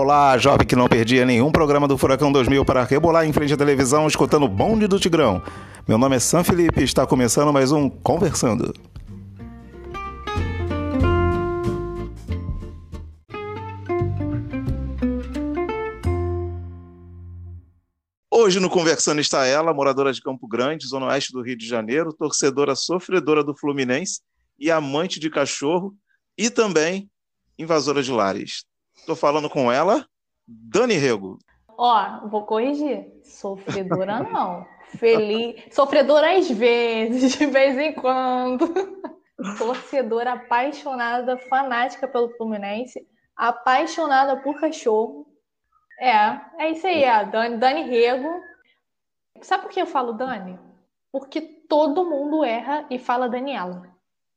Olá, jovem que não perdia nenhum programa do Furacão 2000 para rebolar em frente à televisão escutando o bonde do Tigrão. Meu nome é Sam Felipe e está começando mais um Conversando. Hoje no Conversando está ela, moradora de Campo Grande, zona oeste do Rio de Janeiro, torcedora sofredora do Fluminense e amante de cachorro e também invasora de lares. Estou falando com ela, Dani Rego. Ó, vou corrigir. Sofredora não. Feliz. Sofredora às vezes, de vez em quando. Torcedora apaixonada, fanática pelo Fluminense, apaixonada por cachorro é, é isso aí, a Dani, Dani Rego. Sabe por que eu falo Dani? Porque todo mundo erra e fala Daniela.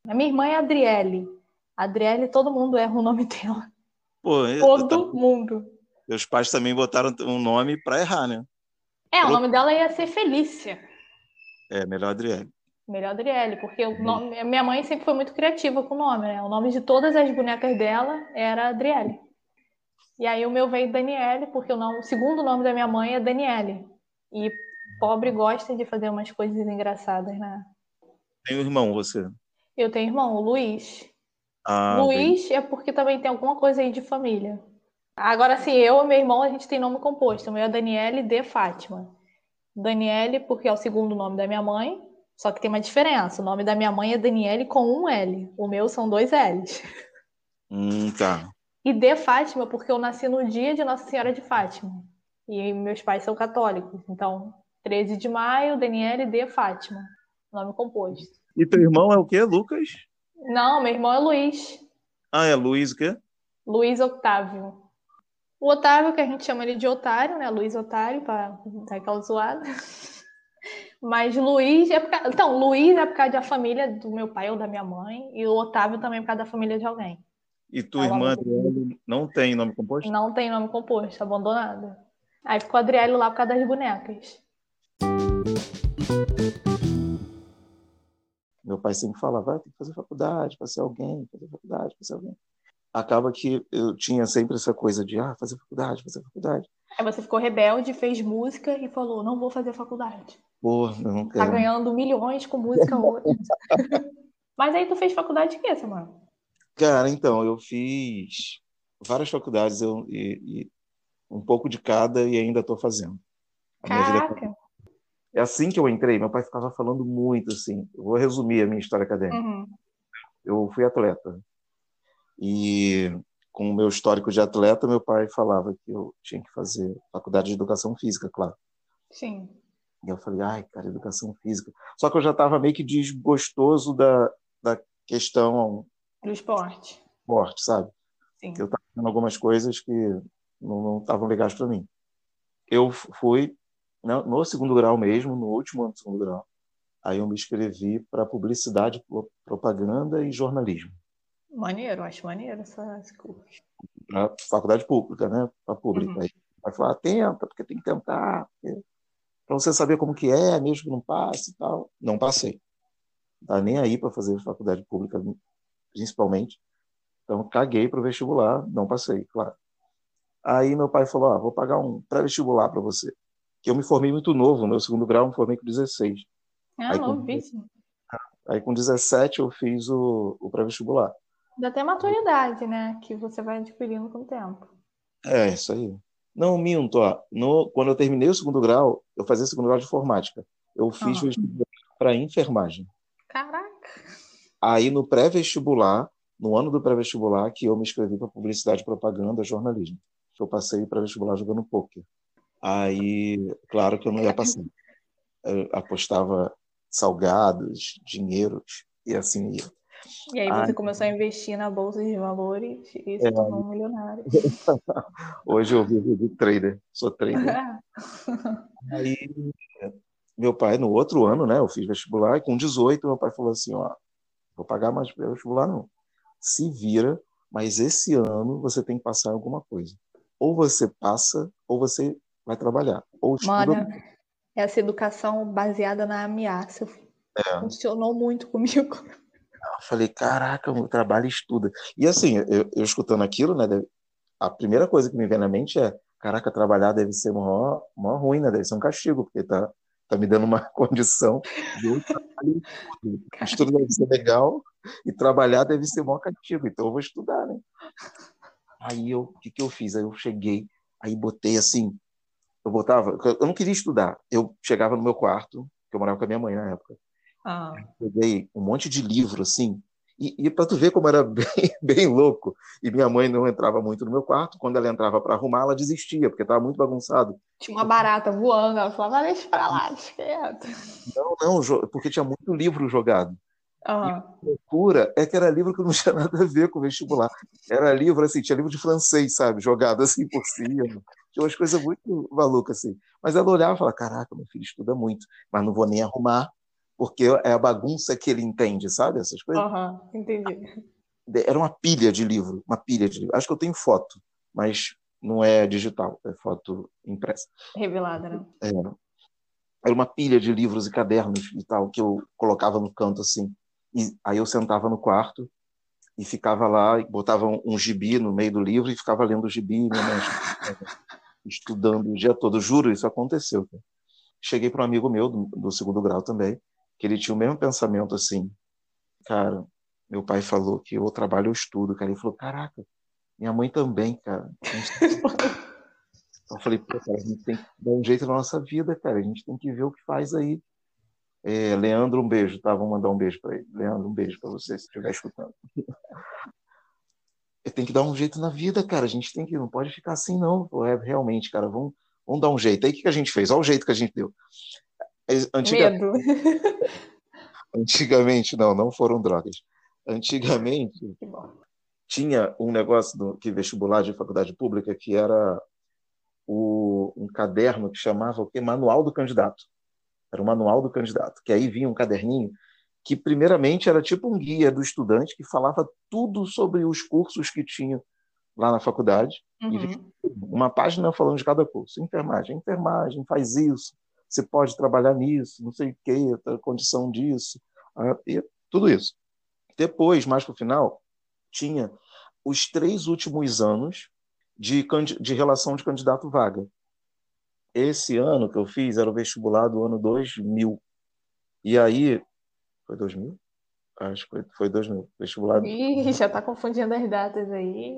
A minha irmã é Adriele. Adriele, todo mundo erra o nome dela. Pô, todo tá... mundo. Meus pais também botaram um nome para errar, né? É, o nome dela ia ser Felícia. É, melhor Adriele. Melhor Adriele, porque o nome... minha mãe sempre foi muito criativa com o nome, né? O nome de todas as bonecas dela era Adriele. E aí o meu veio Daniele, porque o, nome, o segundo nome da minha mãe é Daniele. E pobre gosta de fazer umas coisas engraçadas, né? Tem um irmão, você? Eu tenho irmão, o Luiz. Ah, Luiz bem. é porque também tem alguma coisa aí de família. Agora, sim, eu e meu irmão, a gente tem nome composto. O meu é Daniele de Fátima. Daniele, porque é o segundo nome da minha mãe, só que tem uma diferença. O nome da minha mãe é Daniele com um L. O meu são dois L's. Hum, tá e de Fátima, porque eu nasci no dia de Nossa Senhora de Fátima. E meus pais são católicos. Então, 13 de maio, Daniele de Fátima. Nome composto. E teu irmão é o quê, Lucas? Não, meu irmão é Luiz. Ah, é Luiz o quê? Luiz Octávio. O Otávio, que a gente chama ele de Otário, né? Luiz Otário, para dar aquela zoada. Mas Luiz é por causa... Então, Luiz é por causa da família do meu pai ou da minha mãe. E o Otávio também é por causa da família de alguém. E tua irmã Adriele não tem nome composto? Não tem nome composto, abandonada. Aí ficou Adriele lá por causa das bonecas. Meu pai sempre falava, vai, tem que fazer faculdade, para ser alguém, fazer faculdade, para ser alguém. Acaba que eu tinha sempre essa coisa de, ah, fazer faculdade, fazer faculdade. Aí você ficou rebelde, fez música e falou, não vou fazer faculdade. Porra, não tá quero. Tá ganhando milhões com música hoje. Mas aí tu fez faculdade de quê, Samara? Cara, então, eu fiz várias faculdades eu, e, e um pouco de cada e ainda estou fazendo. Caraca! É assim que eu entrei, meu pai ficava falando muito assim. Eu vou resumir a minha história acadêmica. Uhum. Eu fui atleta. E com o meu histórico de atleta, meu pai falava que eu tinha que fazer faculdade de educação física, claro. Sim. E eu falei, ai, cara, educação física. Só que eu já estava meio que desgostoso da, da questão do esporte. Esporte, sabe? Sim. Eu estava fazendo algumas coisas que não estavam legais para mim. Eu fui no segundo grau mesmo, no último ano do segundo grau. Aí eu me inscrevi para publicidade, propaganda e jornalismo. Maneiro, acho maneiro essa, curso. Para faculdade pública, né? Para pública. Uhum. Aí vai falar, tenta, porque tem que tentar. Para você saber como que é, mesmo que não passe e tal. Não passei. Não tá nem aí para fazer faculdade pública principalmente. Então, caguei para o vestibular, não passei, claro. Aí meu pai falou: ah, vou pagar um pré-vestibular para você. Que eu me formei muito novo, meu segundo grau, eu me formei com 16. Ah, aí, novíssimo. Com, aí com 17 eu fiz o, o pré-vestibular. Dá até maturidade, né? Que você vai adquirindo com o tempo. É, isso aí. Não, minto, ó. No, quando eu terminei o segundo grau, eu fazia segundo grau de informática. Eu fiz ah. vestibular para enfermagem. Caraca! Aí no pré-vestibular, no ano do pré-vestibular, que eu me inscrevi para publicidade, propaganda, jornalismo. Que eu passei pré-vestibular jogando poker. Aí, claro que eu não ia passar. Eu apostava salgados, dinheiros e assim ia. E aí você aí... começou a investir na bolsa de valores e se é... tornou um milionário. Hoje eu vivo de trader, sou trader. aí meu pai no outro ano, né, eu fiz vestibular e com 18 meu pai falou assim, ó, Vou pagar mais pelo vestibular, não. Se vira, mas esse ano você tem que passar alguma coisa. Ou você passa, ou você vai trabalhar. Ou estuda... Mano, essa educação baseada na ameaça é. funcionou muito comigo. Eu falei, caraca, o trabalho estuda. E assim, eu, eu escutando aquilo, né? a primeira coisa que me vem na mente é: caraca, trabalhar deve ser maior, maior ruim, né? Deve ser um castigo, porque tá, tá me dando uma condição de um trabalho. Estudo deve ser legal e trabalhar deve ser maior castigo, então eu vou estudar, né? Aí eu, o que, que eu fiz? Aí eu cheguei, aí botei assim, eu botava, eu não queria estudar, eu chegava no meu quarto, que eu morava com a minha mãe na época, ah. peguei um monte de livro assim, e, e para tu ver como era bem, bem louco, e minha mãe não entrava muito no meu quarto, quando ela entrava para arrumar, ela desistia, porque estava muito bagunçado. Tinha uma barata voando, ela falava, deixa para lá, deixa Não, não, porque tinha muito livro jogado. Uhum. E a loucura é que era livro que não tinha nada a ver com o vestibular. Era livro, assim, tinha livro de francês, sabe? Jogado assim por cima. Tinha umas coisas muito malucas, assim. Mas ela olhava e falava, caraca, meu filho estuda muito, mas não vou nem arrumar, porque é a bagunça que ele entende, sabe? Essas coisas. Aham, uhum, entendi. Era uma pilha de livro, uma pilha de livro. Acho que eu tenho foto, mas não é digital, é foto impressa. Revelada, né? É. Era uma pilha de livros e cadernos e tal, que eu colocava no canto, assim. E aí eu sentava no quarto e ficava lá, botava um, um gibi no meio do livro e ficava lendo o gibi, né, estudando o dia todo. Juro, isso aconteceu. Cheguei para um amigo meu do, do, segundo grau também, que ele tinha o mesmo pensamento assim, cara, meu pai falou que eu trabalho eu estudo, cara. Ele falou, caraca, minha mãe também, cara. eu falei, pô, cara, a gente tem que dar um jeito na nossa vida, cara. A gente tem que ver o que faz aí. É, Leandro, um beijo, tá? Vou mandar um beijo para ele. Leandro, um beijo para você, se estiver escutando. Tem que dar um jeito na vida, cara. A gente tem que, não pode ficar assim, não. É, realmente, cara, vamos, vamos dar um jeito. Aí o que, que a gente fez? Olha o jeito que a gente deu. Antiga... Medo. Antigamente, não, não foram drogas. Antigamente, tinha um negócio do que vestibular de faculdade pública que era o, um caderno que chamava o quê? Manual do Candidato. Era o manual do candidato, que aí vinha um caderninho que primeiramente era tipo um guia do estudante que falava tudo sobre os cursos que tinha lá na faculdade. Uhum. uma página falando de cada curso. Enfermagem, enfermagem, faz isso, você pode trabalhar nisso, não sei o que, a condição disso, e tudo isso. Depois, mais para o final, tinha os três últimos anos de, de relação de candidato vaga. Esse ano que eu fiz era o vestibular do ano 2000. E aí, foi 2000? Acho que foi, foi 2000. Vestibular. Ih, já está confundindo as datas aí.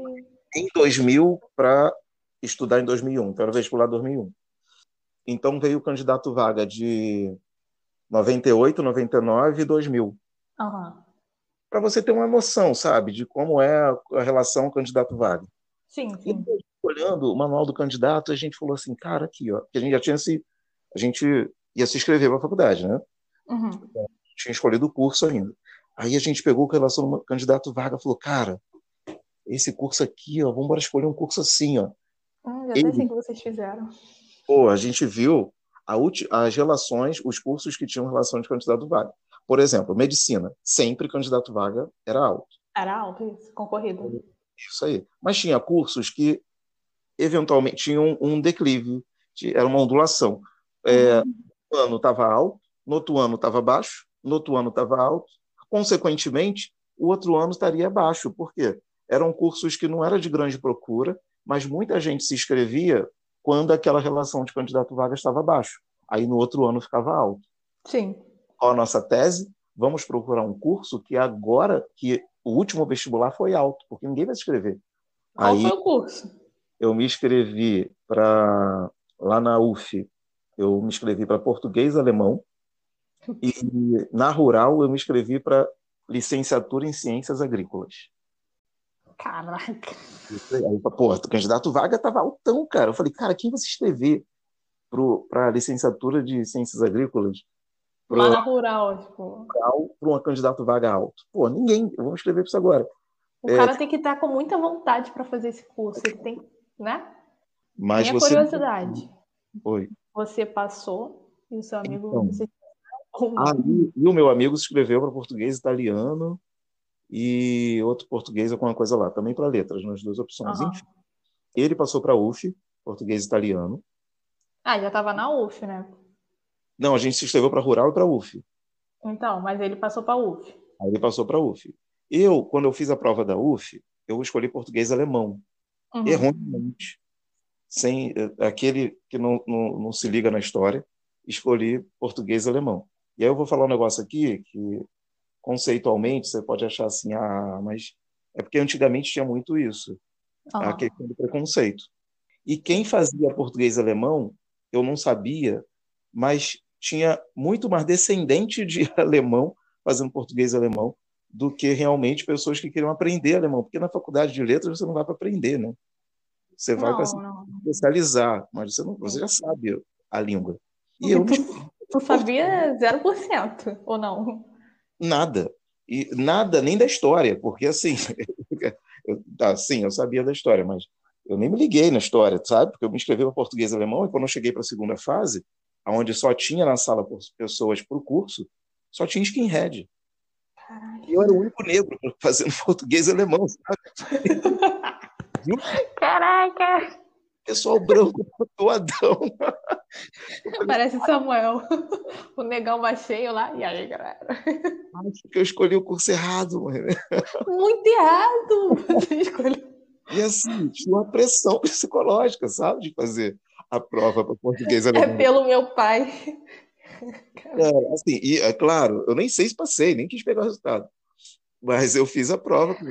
Em 2000 para estudar em 2001. Então era vestibular 2001. Então veio o candidato vaga de 98, 99 e 2000. Uhum. Para você ter uma noção, sabe, de como é a relação candidato-vaga. Sim, sim. E, olhando o manual do candidato, a gente falou assim, cara, aqui, ó, que a gente já tinha se. A gente ia se inscrever para a faculdade, né? Uhum. Tinha escolhido o curso ainda. Aí a gente pegou com relação ao candidato vaga falou, cara, esse curso aqui, ó, vamos escolher um curso assim, ó. Ah, já Ele... sei que vocês fizeram. Pô, a gente viu a as relações, os cursos que tinham relação de candidato vaga. Por exemplo, medicina, sempre candidato vaga era alto. Era alto, isso, concorrido. Isso aí. Mas tinha cursos que eventualmente tinham um declive, era uma ondulação. É, uhum. Um ano estava alto, no outro ano estava baixo, no outro ano estava alto. Consequentemente, o outro ano estaria baixo. Por quê? Eram cursos que não era de grande procura, mas muita gente se inscrevia quando aquela relação de candidato-vaga estava baixo. Aí no outro ano ficava alto. Sim. Qual a nossa tese? Vamos procurar um curso que agora que o último vestibular foi alto, porque ninguém vai se inscrever. Qual Aí, foi o curso? Eu me inscrevi para lá na UF, eu me inscrevi para português alemão. E na rural eu me inscrevi para licenciatura em ciências agrícolas. Caraca. Aí, pô, o candidato vaga tava altão, cara. Eu falei, cara, quem vai se inscrever para licenciatura de ciências agrícolas? Pro, Lá na rural, tipo. Para um candidato vaga alto. Pô, ninguém. Eu vou me inscrever para isso agora. O é, cara tem que estar com muita vontade para fazer esse curso. Ele tem, né? Mas Minha você... curiosidade. Oi. Você passou e o seu amigo. Então, você... ah, e, e o meu amigo se inscreveu para português italiano e outro português, alguma coisa lá, também para letras, nas duas opções. Uhum. Enfim, ele passou para UF, português italiano. Ah, já estava na UF, né? Não, a gente se inscreveu para rural e para UF. Então, mas ele passou para UF. Aí ele passou para UF. Eu, quando eu fiz a prova da UF, eu escolhi português alemão. uhum. erroneamente, sem eh, aquele que não, não, não se liga na história, escolhi português alemão. E aí eu vou falar um negócio aqui que conceitualmente você pode achar assim, ah, mas é porque antigamente tinha muito isso, a questão do preconceito. E quem fazia português alemão, eu não sabia, mas tinha muito mais descendente de alemão fazendo português alemão do que realmente pessoas que queriam aprender alemão, porque na faculdade de letras você não vai para aprender, né? Você vai para se especializar, mas você, não, você já sabe a língua. E eu tu sabia 0% ou não? Nada. E nada nem da história, porque assim, eu, assim, eu sabia da história, mas eu nem me liguei na história, sabe? Porque eu me inscrevi para português e alemão e quando eu cheguei para a segunda fase, onde só tinha na sala pessoas para o curso, só tinha skinhead. E eu era o único negro fazendo português e alemão, sabe? Caraca! Pessoal branco tatuadão. Parece Samuel, o negão baixinho lá. E aí, galera? Acho que eu escolhi o curso errado. Muito errado! Você escolheu. E assim, tinha uma pressão psicológica, sabe? De fazer a prova para português e alemão. É pelo meu pai. É, assim, e é claro, eu nem sei se passei, nem quis pegar o resultado. Mas eu fiz a prova com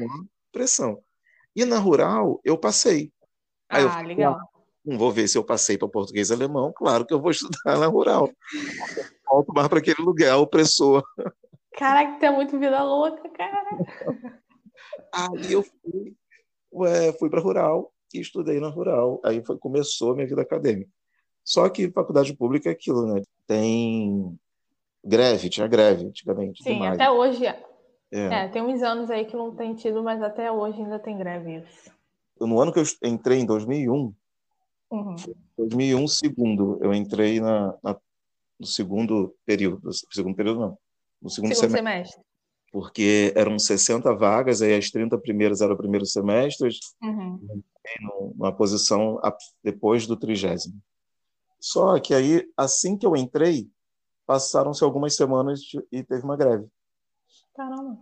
pressão. E na rural, eu passei. Aí ah, eu, legal. Não vou ver se eu passei para português e alemão, claro que eu vou estudar na rural. Volto mais para aquele lugar opressor. Caraca, tu é muito vida louca, cara. Aí eu fui, ué, fui para rural e estudei na rural. Aí foi, começou a minha vida acadêmica. Só que faculdade pública é aquilo, né? Tem greve, tinha greve antigamente. Sim, demais. até hoje. É. é. tem uns anos aí que não tem tido, mas até hoje ainda tem greve isso. No ano que eu entrei, em 2001, uhum. 2001, segundo, eu entrei na, na, no segundo período, segundo período não, no segundo, segundo semestre. semestre. Porque eram 60 vagas, aí as 30 primeiras eram o primeiro semestre, uhum. numa posição depois do trigésimo. Só que aí, assim que eu entrei, passaram-se algumas semanas e teve uma greve. Caramba.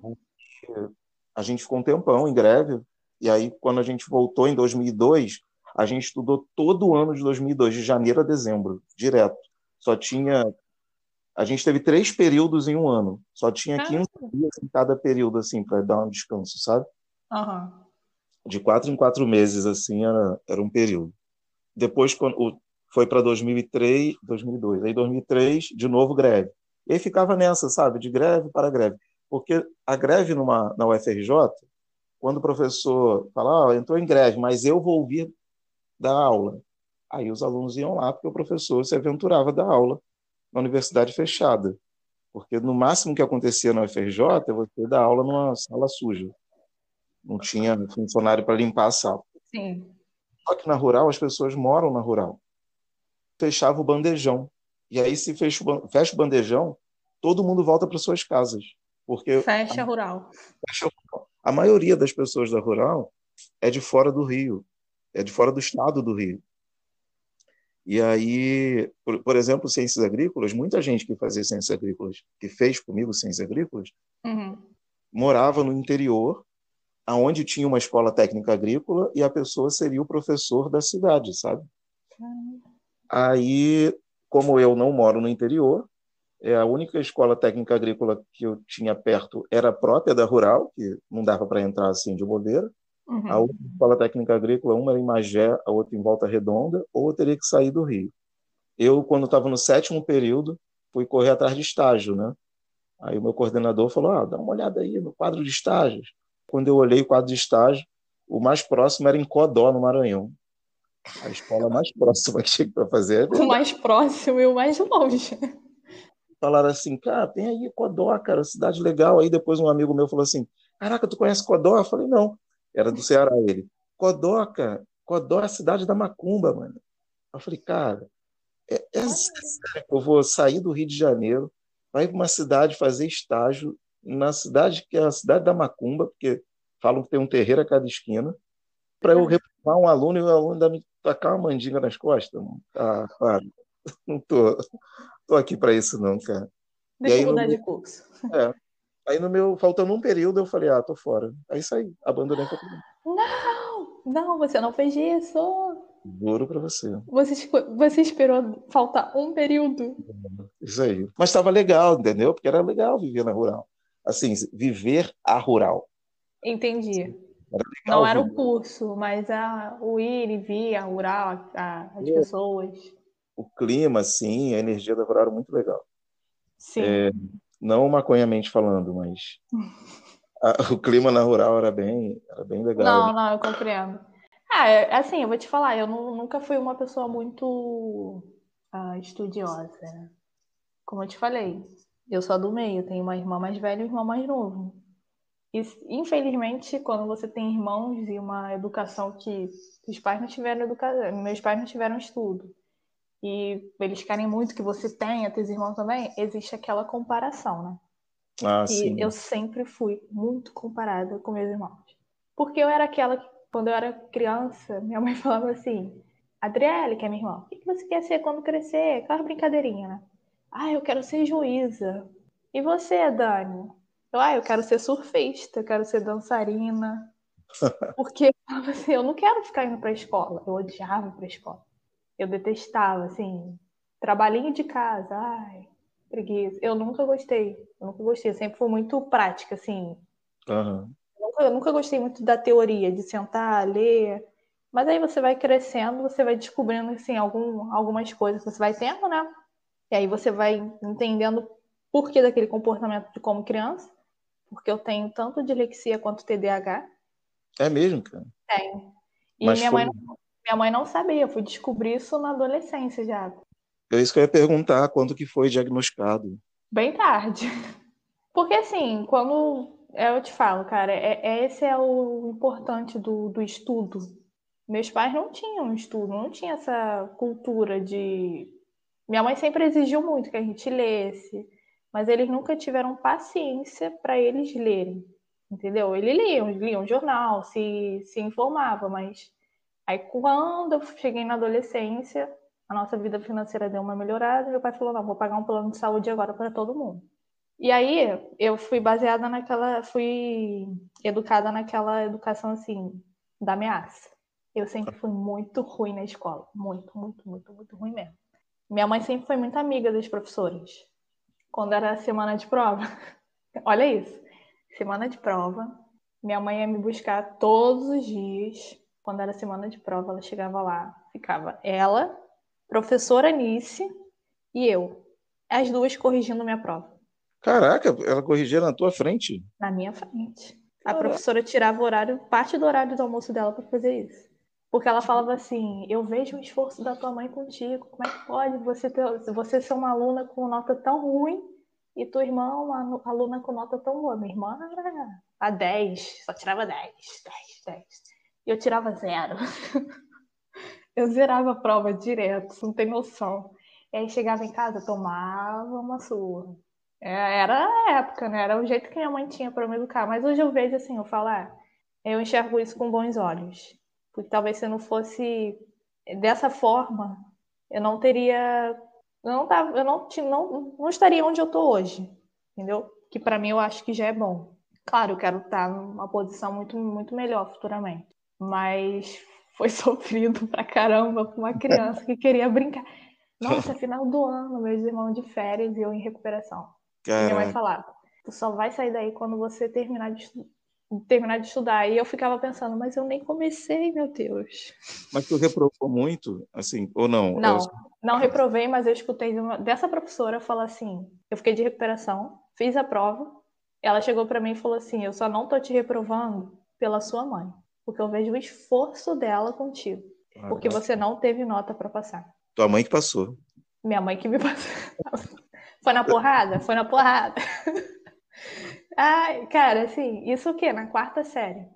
A gente ficou um tempão em greve, e aí quando a gente voltou em 2002, a gente estudou todo o ano de 2002, de janeiro a dezembro, direto. Só tinha. A gente teve três períodos em um ano. Só tinha Caramba. 15 dias em cada período, assim, para dar um descanso, sabe? Uhum. De quatro em quatro meses, assim, era, era um período. Depois, quando, foi para 2003, 2002. Aí 2003, de novo greve. E aí ficava nessa, sabe, de greve para greve. Porque a greve numa, na UFRJ, quando o professor fala, oh, entrou em greve, mas eu vou ouvir da aula. Aí os alunos iam lá porque o professor se aventurava da aula na universidade fechada. Porque no máximo que acontecia na UFRJ você dar aula numa sala suja. Não tinha funcionário para limpar a sala. Sim. Só que na rural as pessoas moram na rural fechava o bandejão. E aí, se fecha o, bandejão, todo mundo volta para suas casas. Porque fecha a, rural. Fecha rural. A maioria das pessoas da rural é de fora do Rio, é de fora do estado do Rio. E aí, por, por exemplo, ciências agrícolas, muita gente que fazia ciências agrícolas, que fez comigo ciências agrícolas, uhum. morava no interior, aonde tinha uma escola técnica agrícola e a pessoa seria o professor da cidade, sabe? Uhum. Aí, como eu não moro no interior, é a única escola técnica agrícola que eu tinha perto era própria da Rural, que não dava para entrar assim de bobeira. Uhum. A outra escola técnica agrícola, uma era em Magé, a outra em Volta Redonda, ou eu teria que sair do Rio. Eu, quando estava no sétimo período, fui correr atrás de estágio, né? Aí o meu coordenador falou: ah, dá uma olhada aí no quadro de estágios. Quando eu olhei o quadro de estágio, o mais próximo era em Codó, no Maranhão. A escola mais próxima que tinha para fazer. É o mais próximo e o mais longe. Falaram assim, cara, tem aí Codó, cara, cidade legal. Aí depois um amigo meu falou assim, caraca, tu conhece Codó? Eu falei, não. Era do Ceará ele. Codó, cara, Codó é a cidade da Macumba, mano. Eu falei, cara, é, é sério que eu vou sair do Rio de Janeiro, vai para uma cidade fazer estágio na cidade que é a cidade da Macumba, porque falam que tem um terreiro a cada esquina, para eu reprovar um aluno e o aluno ainda me tacar uma mandinga nas costas? Ah, claro. Não tô, tô aqui para isso não, cara. Deixa eu mudar de curso. É. Aí no meu, faltando um período, eu falei, ah, tô fora. Aí saí, abandonei a faculdade. Não! não, você não fez isso. Juro pra você. Você, você esperou faltar um período. Isso aí. Mas estava legal, entendeu? Porque era legal viver na rural. Assim, viver a rural. Entendi. Era não era o curso, mas a, o ir e vir, a rural, a, as é. pessoas. O clima, assim, a energia da rural era muito legal. Sim. É, não maconhamente falando, mas a, o clima na rural era bem, era bem legal. Não, não, eu compreendo. Ah, é, assim, eu vou te falar, eu não, nunca fui uma pessoa muito uh, estudiosa, né? Como eu te falei, eu sou do meio, tenho uma irmã mais velha e um irmão mais novo. E, infelizmente, quando você tem irmãos e uma educação que os pais não tiveram educação, meus pais não tiveram estudo, e eles querem muito que você tenha, teus irmãos também, existe aquela comparação, né? Ah, e sim. eu sempre fui muito comparada com meus irmãos. Porque eu era aquela que quando eu era criança, minha mãe falava assim: Adriele, que é minha irmã, o que você quer ser quando crescer? Aquela brincadeirinha, né? Ah, eu quero ser juíza. E você, Dani? Eu, ah, eu quero ser surfista, eu quero ser dançarina. Porque assim, eu não quero ficar indo para a escola. Eu odiava ir para a escola. Eu detestava, assim, trabalhinho de casa. Ai, preguiça. Eu nunca gostei. Eu nunca gostei. Eu sempre fui muito prática, assim. Uhum nunca, eu nunca gostei muito da teoria, de sentar, ler. Mas aí você vai crescendo, você vai descobrindo assim, algum, algumas coisas que você vai tendo, né? E aí você vai entendendo por que daquele comportamento de como criança. Porque eu tenho tanto dislexia quanto TDAH. É mesmo, cara? Tenho. E Mas minha, foi... mãe não, minha mãe não sabia, eu fui descobrir isso na adolescência já. É isso que eu ia perguntar, quando que foi diagnosticado? Bem tarde. Porque assim, quando é, eu te falo, cara, é, é, esse é o importante do, do estudo. Meus pais não tinham estudo, não tinha essa cultura de. Minha mãe sempre exigiu muito que a gente lesse, mas eles nunca tiveram paciência para eles lerem, entendeu? Eles liam, liam jornal, se, se informavam, mas aí quando eu cheguei na adolescência, a nossa vida financeira deu uma melhorada, meu pai falou: não, vou pagar um plano de saúde agora para todo mundo. E aí eu fui baseada naquela, fui educada naquela educação assim, da ameaça. Eu sempre fui muito ruim na escola, muito, muito, muito, muito ruim mesmo. Minha mãe sempre foi muito amiga das professoras. Quando era semana de prova, olha isso, semana de prova, minha mãe ia me buscar todos os dias. Quando era semana de prova, ela chegava lá, ficava ela, professora Nice e eu, as duas corrigindo minha prova. Caraca, ela corrigia na tua frente? Na minha frente. A professora tirava o horário, parte do horário do almoço dela para fazer isso. Porque ela falava assim: Eu vejo o esforço da tua mãe contigo. Como é que pode você, ter, você ser uma aluna com nota tão ruim e tua irmã uma aluna com nota tão boa? Minha irmã era a 10, só tirava 10, 10, 10. E eu tirava zero. eu zerava a prova direto, não tem noção. E aí chegava em casa, tomava uma surra. É, era a época, né? Era o jeito que minha mãe tinha para me educar. Mas hoje eu vejo assim, eu falo, ah, eu enxergo isso com bons olhos. Porque talvez se eu não fosse dessa forma, eu não teria. Eu não, tava, eu não, não, não estaria onde eu tô hoje. Entendeu? Que para mim eu acho que já é bom. Claro, eu quero estar numa posição muito, muito melhor futuramente. Mas foi sofrido pra caramba com uma criança que queria brincar. Nossa, final do ano, meus irmãos de férias e eu em recuperação. Caraca. Minha mãe falava, tu só vai sair daí quando você terminar de, terminar de estudar. E eu ficava pensando, mas eu nem comecei, meu Deus. Mas tu reprovou muito, assim, ou não? Não, eu... não reprovei, mas eu escutei uma, dessa professora falar assim, eu fiquei de recuperação, fiz a prova, ela chegou para mim e falou assim, eu só não tô te reprovando pela sua mãe, porque eu vejo o esforço dela contigo, ah, porque você não teve nota para passar. Tua mãe que passou. Minha mãe que me passou. Foi na porrada? Foi na porrada. Ai, cara, assim, isso o quê? Na quarta série.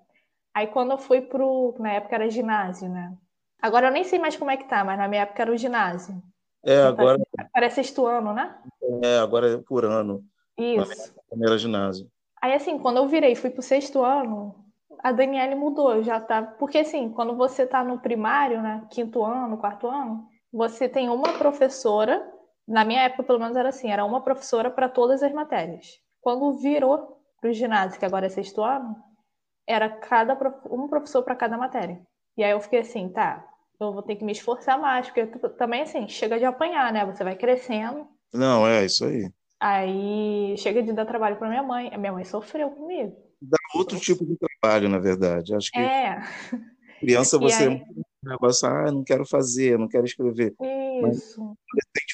Aí quando eu fui pro. Na época era ginásio, né? Agora eu nem sei mais como é que tá, mas na minha época era o ginásio. É, agora. Parece sexto ano, né? É, agora é por ano. Isso. Primeira ginásio. Aí, assim, quando eu virei fui pro sexto ano, a Daniele mudou. Já tava. Porque, assim, quando você tá no primário, né? Quinto ano, quarto ano, você tem uma professora na minha época, pelo menos, era assim: era uma professora para todas as matérias. Quando virou para o ginásio, que agora é sexto ano, era cada um professor para cada matéria. E aí eu fiquei assim, tá, eu vou ter que me esforçar mais, porque também, assim, chega de apanhar, né? Você vai crescendo. Não, é isso aí. Aí chega de dar trabalho para minha mãe. A minha mãe sofreu comigo. Dá outro tipo de trabalho, na verdade. Acho que é. criança você aí... negócio, ah, não quero fazer, não quero escrever. Isso. Mas,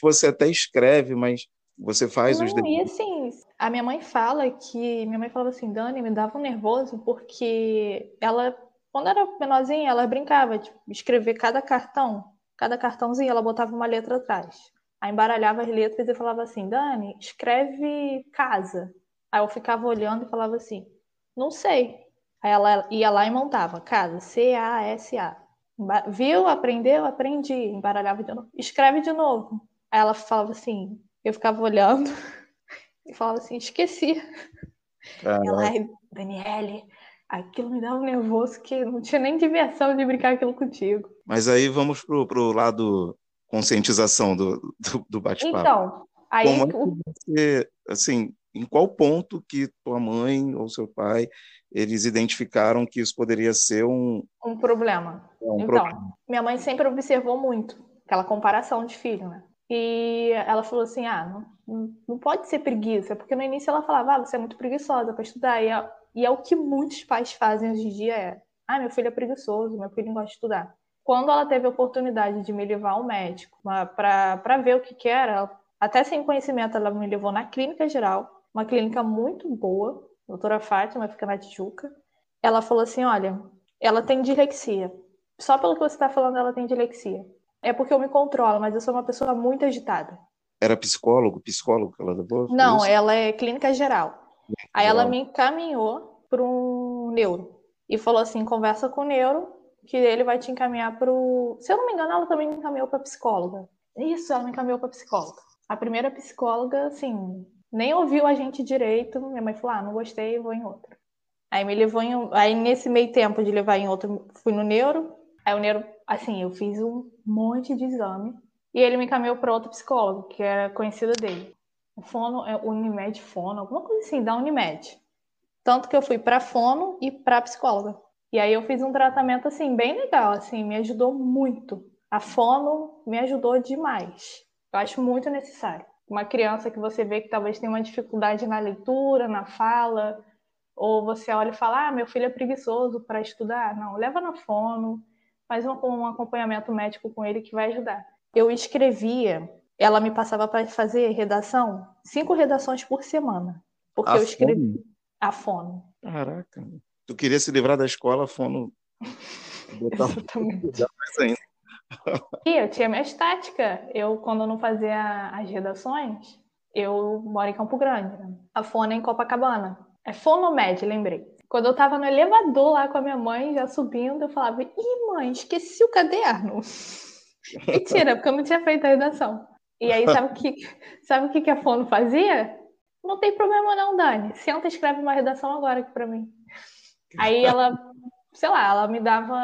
você até escreve, mas você faz não, os E assim, a minha mãe fala que minha mãe falava assim, Dani, me dava um nervoso porque ela quando era menorzinha, ela brincava de tipo, escrever cada cartão, cada cartãozinho, ela botava uma letra atrás. Aí embaralhava as letras e falava assim: Dani, escreve casa. Aí eu ficava olhando e falava assim: não sei. Aí ela ia lá e montava casa, C-A-S-A. Viu? Aprendeu? Aprendi. Embaralhava de novo. Escreve de novo. Aí ela falava assim: eu ficava olhando e falava assim: esqueci. Ela, Daniele, aquilo me dava um nervoso que não tinha nem diversão de brincar aquilo contigo. Mas aí vamos pro, pro lado conscientização do, do, do bate-papo. Então, aí Como é você, assim, em qual ponto que tua mãe ou seu pai eles identificaram que isso poderia ser um um problema. É um então, problema. minha mãe sempre observou muito aquela comparação de filho, né? E ela falou assim: ah, não, não pode ser preguiça, porque no início ela falava, ah, você é muito preguiçosa para estudar. E e é o que muitos pais fazem hoje em dia é, ah, meu filho é preguiçoso, meu filho não gosta de estudar. Quando ela teve a oportunidade de me levar ao médico para ver o que, que era, até sem conhecimento, ela me levou na clínica geral, uma clínica muito boa, doutora Fátima, fica na Tijuca. Ela falou assim: olha, ela tem dislexia. Só pelo que você está falando, ela tem dislexia. É porque eu me controlo, mas eu sou uma pessoa muito agitada. Era psicólogo, psicólogo que ela levou? Não, ela é clínica geral. Aí ela me encaminhou para um neuro e falou assim: conversa com o neuro, que ele vai te encaminhar para o. Se eu não me engano, ela também me encaminhou para psicóloga. Isso, ela me encaminhou para psicóloga. A primeira psicóloga, assim, nem ouviu a gente direito. Minha mãe falou: ah, não gostei, vou em outra. Aí me levou em. Aí nesse meio tempo de levar em outro, fui no neuro. Aí o neuro, assim, eu fiz um monte de exame. E ele me encaminhou para outro psicólogo, que era conhecida dele. Fono, é Unimed Fono, alguma coisa assim, da Unimed. Tanto que eu fui para fono e para psicóloga. E aí eu fiz um tratamento assim bem legal, assim, me ajudou muito. A fono me ajudou demais. Eu acho muito necessário. Uma criança que você vê que talvez tenha uma dificuldade na leitura, na fala, ou você olha e fala: "Ah, meu filho é preguiçoso para estudar". Não, leva na fono, faz um, um acompanhamento médico com ele que vai ajudar. Eu escrevia ela me passava para fazer redação, cinco redações por semana. Porque a eu escrevi fono? a fono. Caraca. Tu queria se livrar da escola, a fono. Botar Exatamente. E eu tinha minha estática. Eu, quando não fazia as redações, eu moro em Campo Grande. Né? A fono é em Copacabana. É Fonomed, lembrei. Quando eu tava no elevador lá com a minha mãe, já subindo, eu falava: Ih, mãe, esqueci o caderno. Mentira, porque eu não tinha feito a redação. E aí, sabe o que, sabe o que, que a Fono fazia? Não tem problema não, Dani. Senta e escreve uma redação agora aqui para mim. Aí ela, sei lá, ela me dava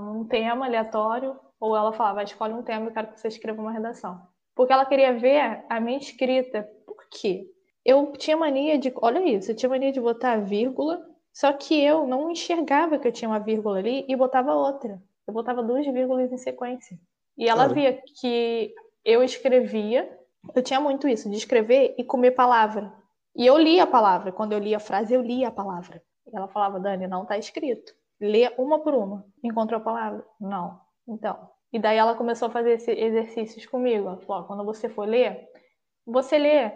um tema aleatório, ou ela falava, escolhe um tema, eu quero que você escreva uma redação. Porque ela queria ver a minha escrita. Por quê? Eu tinha mania de, olha isso, eu tinha mania de botar vírgula, só que eu não enxergava que eu tinha uma vírgula ali e botava outra. Eu botava duas vírgulas em sequência. E ela via que eu escrevia, eu tinha muito isso, de escrever e comer palavra. E eu lia a palavra. Quando eu lia a frase, eu lia a palavra. E ela falava, Dani, não está escrito. Lê uma por uma. Encontrou a palavra? Não. Então. E daí ela começou a fazer esses exercícios comigo. Ela falou, quando você for ler, você lê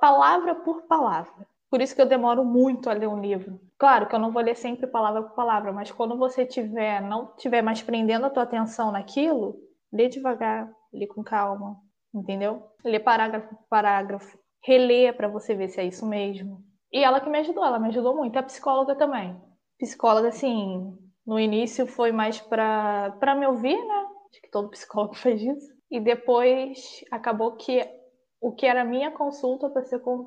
palavra por palavra. Por isso que eu demoro muito a ler um livro. Claro que eu não vou ler sempre palavra por palavra, mas quando você tiver, não tiver mais prendendo a tua atenção naquilo, lê devagar, lê com calma, entendeu? Lê parágrafo por parágrafo, relê para você ver se é isso mesmo. E ela que me ajudou, ela me ajudou muito. A psicóloga também. Psicóloga, assim, no início foi mais para me ouvir, né? Acho que todo psicólogo faz isso. E depois acabou que o que era minha consulta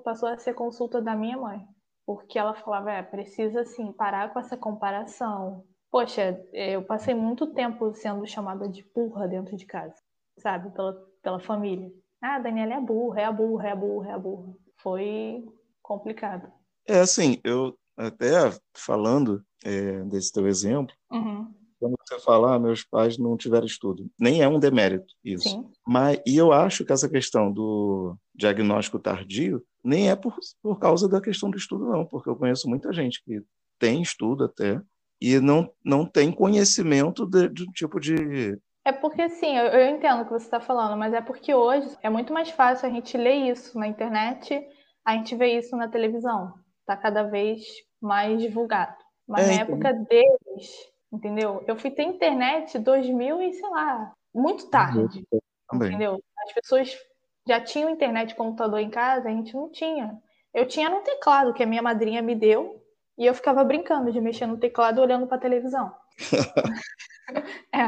passou a ser consulta da minha mãe. Porque ela falava, é, precisa, assim, parar com essa comparação. Poxa, eu passei muito tempo sendo chamada de burra dentro de casa sabe, pela, pela família. Ah, a Daniela é burra, é a burra, é a burra, é a burra. Foi complicado. É assim, eu até falando é, desse teu exemplo, uhum. Quando você fala, ah, meus pais não tiveram estudo, nem é um demérito isso. Sim. Mas, e eu acho que essa questão do diagnóstico tardio nem é por, por causa da questão do estudo, não, porque eu conheço muita gente que tem estudo até e não, não tem conhecimento de, de um tipo de. É porque, sim, eu, eu entendo o que você está falando, mas é porque hoje é muito mais fácil a gente ler isso na internet, a gente vê isso na televisão. Está cada vez mais divulgado. Mas é, na então. época deles, entendeu? Eu fui ter internet 2000 e sei lá, muito tarde. Também. Entendeu? As pessoas já tinham internet computador em casa, a gente não tinha. Eu tinha no teclado que a minha madrinha me deu e eu ficava brincando de mexer no teclado olhando para televisão. é.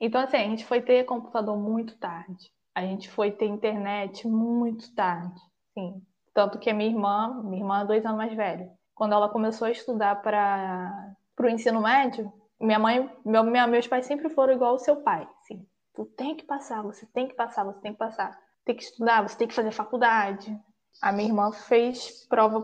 Então assim, a gente foi ter computador muito tarde. A gente foi ter internet muito tarde. Sim. Tanto que a minha irmã, minha irmã é dois anos mais velha, quando ela começou a estudar para o ensino médio, minha mãe, meu, minha, meus pais sempre foram igual ao seu pai. Assim, tu tem que passar, você tem que passar, você tem que passar. Tem que estudar, você tem que fazer faculdade. A minha irmã fez prova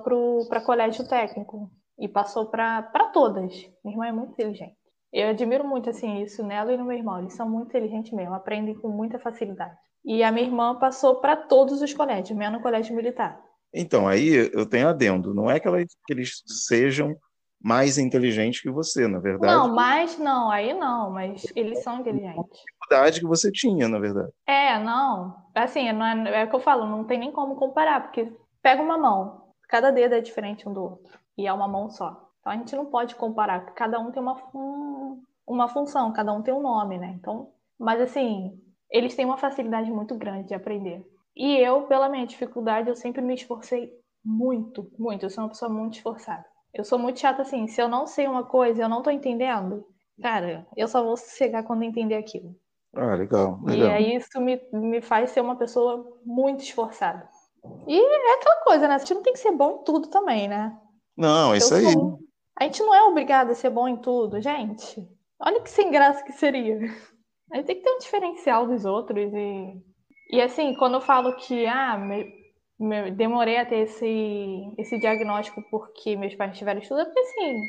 para colégio técnico e passou para todas. Minha irmã é muito inteligente. Eu admiro muito assim isso nela e no meu irmão. Eles são muito inteligentes mesmo, aprendem com muita facilidade. E a minha irmã passou para todos os colégios, menos no colégio militar. Então, aí eu tenho adendo. Não é que, que eles sejam mais inteligentes que você, na verdade. Não, mais não, aí não, mas eles são inteligentes. A dificuldade que você tinha, na verdade. É, não. Assim, não é, é o que eu falo, não tem nem como comparar, porque pega uma mão, cada dedo é diferente um do outro, e é uma mão só. Então a gente não pode comparar, cada um tem uma, um, uma função, cada um tem um nome, né? Então, mas assim, eles têm uma facilidade muito grande de aprender. E eu, pela minha dificuldade, eu sempre me esforcei muito, muito. Eu sou uma pessoa muito esforçada. Eu sou muito chata assim, se eu não sei uma coisa, eu não tô entendendo, cara, eu só vou chegar quando entender aquilo. Ah, legal, legal. E aí isso me, me faz ser uma pessoa muito esforçada. E é aquela coisa, né? A gente não tem que ser bom em tudo também, né? Não, isso aí. A gente não é obrigado a ser bom em tudo, gente. Olha que sem graça que seria. A gente tem que ter um diferencial dos outros e e assim, quando eu falo que ah, me, demorei a ter esse, esse diagnóstico porque meus pais tiveram estudo, é porque assim,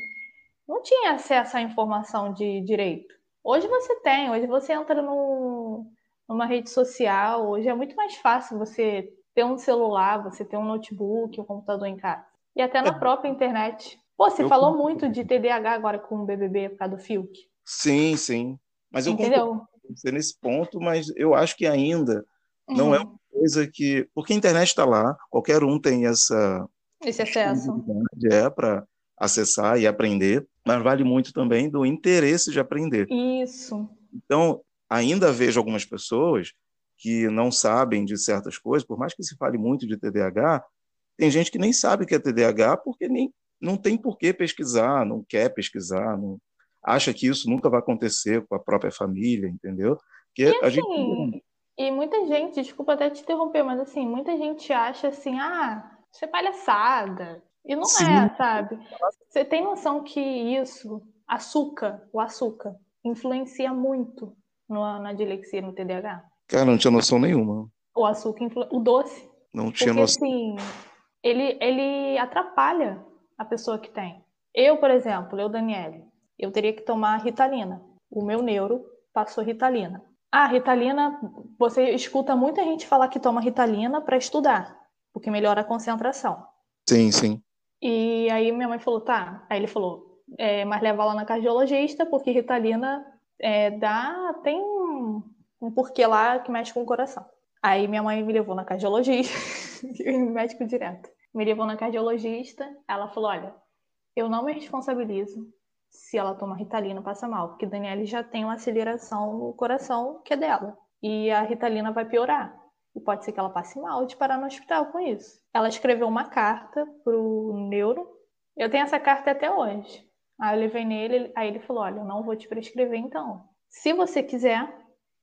não tinha acesso à informação de direito. Hoje você tem, hoje você entra no, numa rede social, hoje é muito mais fácil você ter um celular, você ter um notebook, um computador em casa. E até na é. própria internet. Pô, você eu falou concordo. muito de TDAH agora com o BBB por causa do Fiuk. Sim, sim. Mas eu Entendeu? concordo com você nesse ponto, mas eu acho que ainda Uhum. Não é uhum. Coisa que. Porque a internet está lá, qualquer um tem essa. Esse acesso. É, para acessar e aprender, mas vale muito também do interesse de aprender. Isso. Então, ainda vejo algumas pessoas que não sabem de certas coisas, por mais que se fale muito de TDAH, tem gente que nem sabe que é TDAH porque nem, não tem por que pesquisar, não quer pesquisar, não, acha que isso nunca vai acontecer com a própria família, entendeu? Porque e, a gente assim, e muita gente, desculpa até te interromper, mas assim, muita gente acha assim, ah, isso é palhaçada. E não Sim. é, sabe? Você tem noção que isso, açúcar, o açúcar, influencia muito no, na dilexia, no TDAH? Cara, não tinha noção nenhuma. O açúcar, o doce. Não tinha Porque, noção. assim, ele, ele atrapalha a pessoa que tem. Eu, por exemplo, eu, Daniele, eu teria que tomar Ritalina. O meu neuro passou Ritalina. Ah, Ritalina, você escuta muita gente falar que toma Ritalina para estudar, porque melhora a concentração. Sim, sim. E aí minha mãe falou, tá. Aí ele falou, é, mas leva lá na cardiologista, porque Ritalina é, dá, tem um, um porquê lá que mexe com o coração. Aí minha mãe me levou na cardiologista, médico direto. Me levou na cardiologista, ela falou, olha, eu não me responsabilizo se ela toma Ritalina passa mal, porque Daniele já tem uma aceleração no coração que é dela. E a Ritalina vai piorar. E pode ser que ela passe mal de parar no hospital com isso. Ela escreveu uma carta pro neuro. Eu tenho essa carta até hoje. Aí eu levei nele, aí ele falou: Olha, eu não vou te prescrever então. Se você quiser,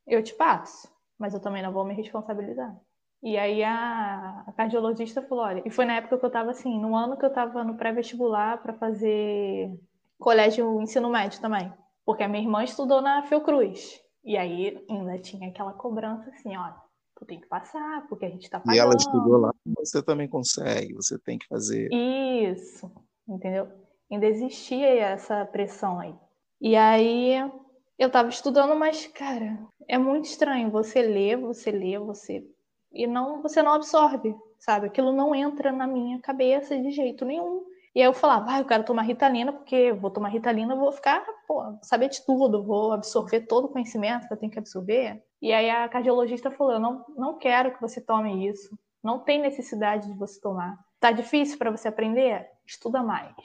eu te passo. Mas eu também não vou me responsabilizar. E aí a, cardiologista falou: Olha, e foi na época que eu estava assim, no ano que eu estava no pré-vestibular para fazer colégio ensino médio também. Porque a minha irmã estudou na Fiocruz. E aí ainda tinha aquela cobrança assim, olha, tu tem que passar, porque a gente tá pagando. E ela estudou lá, você também consegue, você tem que fazer. Isso, entendeu? Ainda existia essa pressão aí. E aí eu tava estudando, mas, cara, é muito estranho. Você lê, você lê, você. E não, você não absorve, sabe? Aquilo não entra na minha cabeça de jeito nenhum. E aí eu falava, ah, eu quero tomar Ritalina, porque vou tomar Ritalina, vou ficar, pô, saber de tudo, vou absorver todo o conhecimento que eu tenho que absorver. E aí a cardiologista falou, eu não, não quero que você tome isso, não tem necessidade de você tomar. Tá difícil para você aprender? Estuda mais,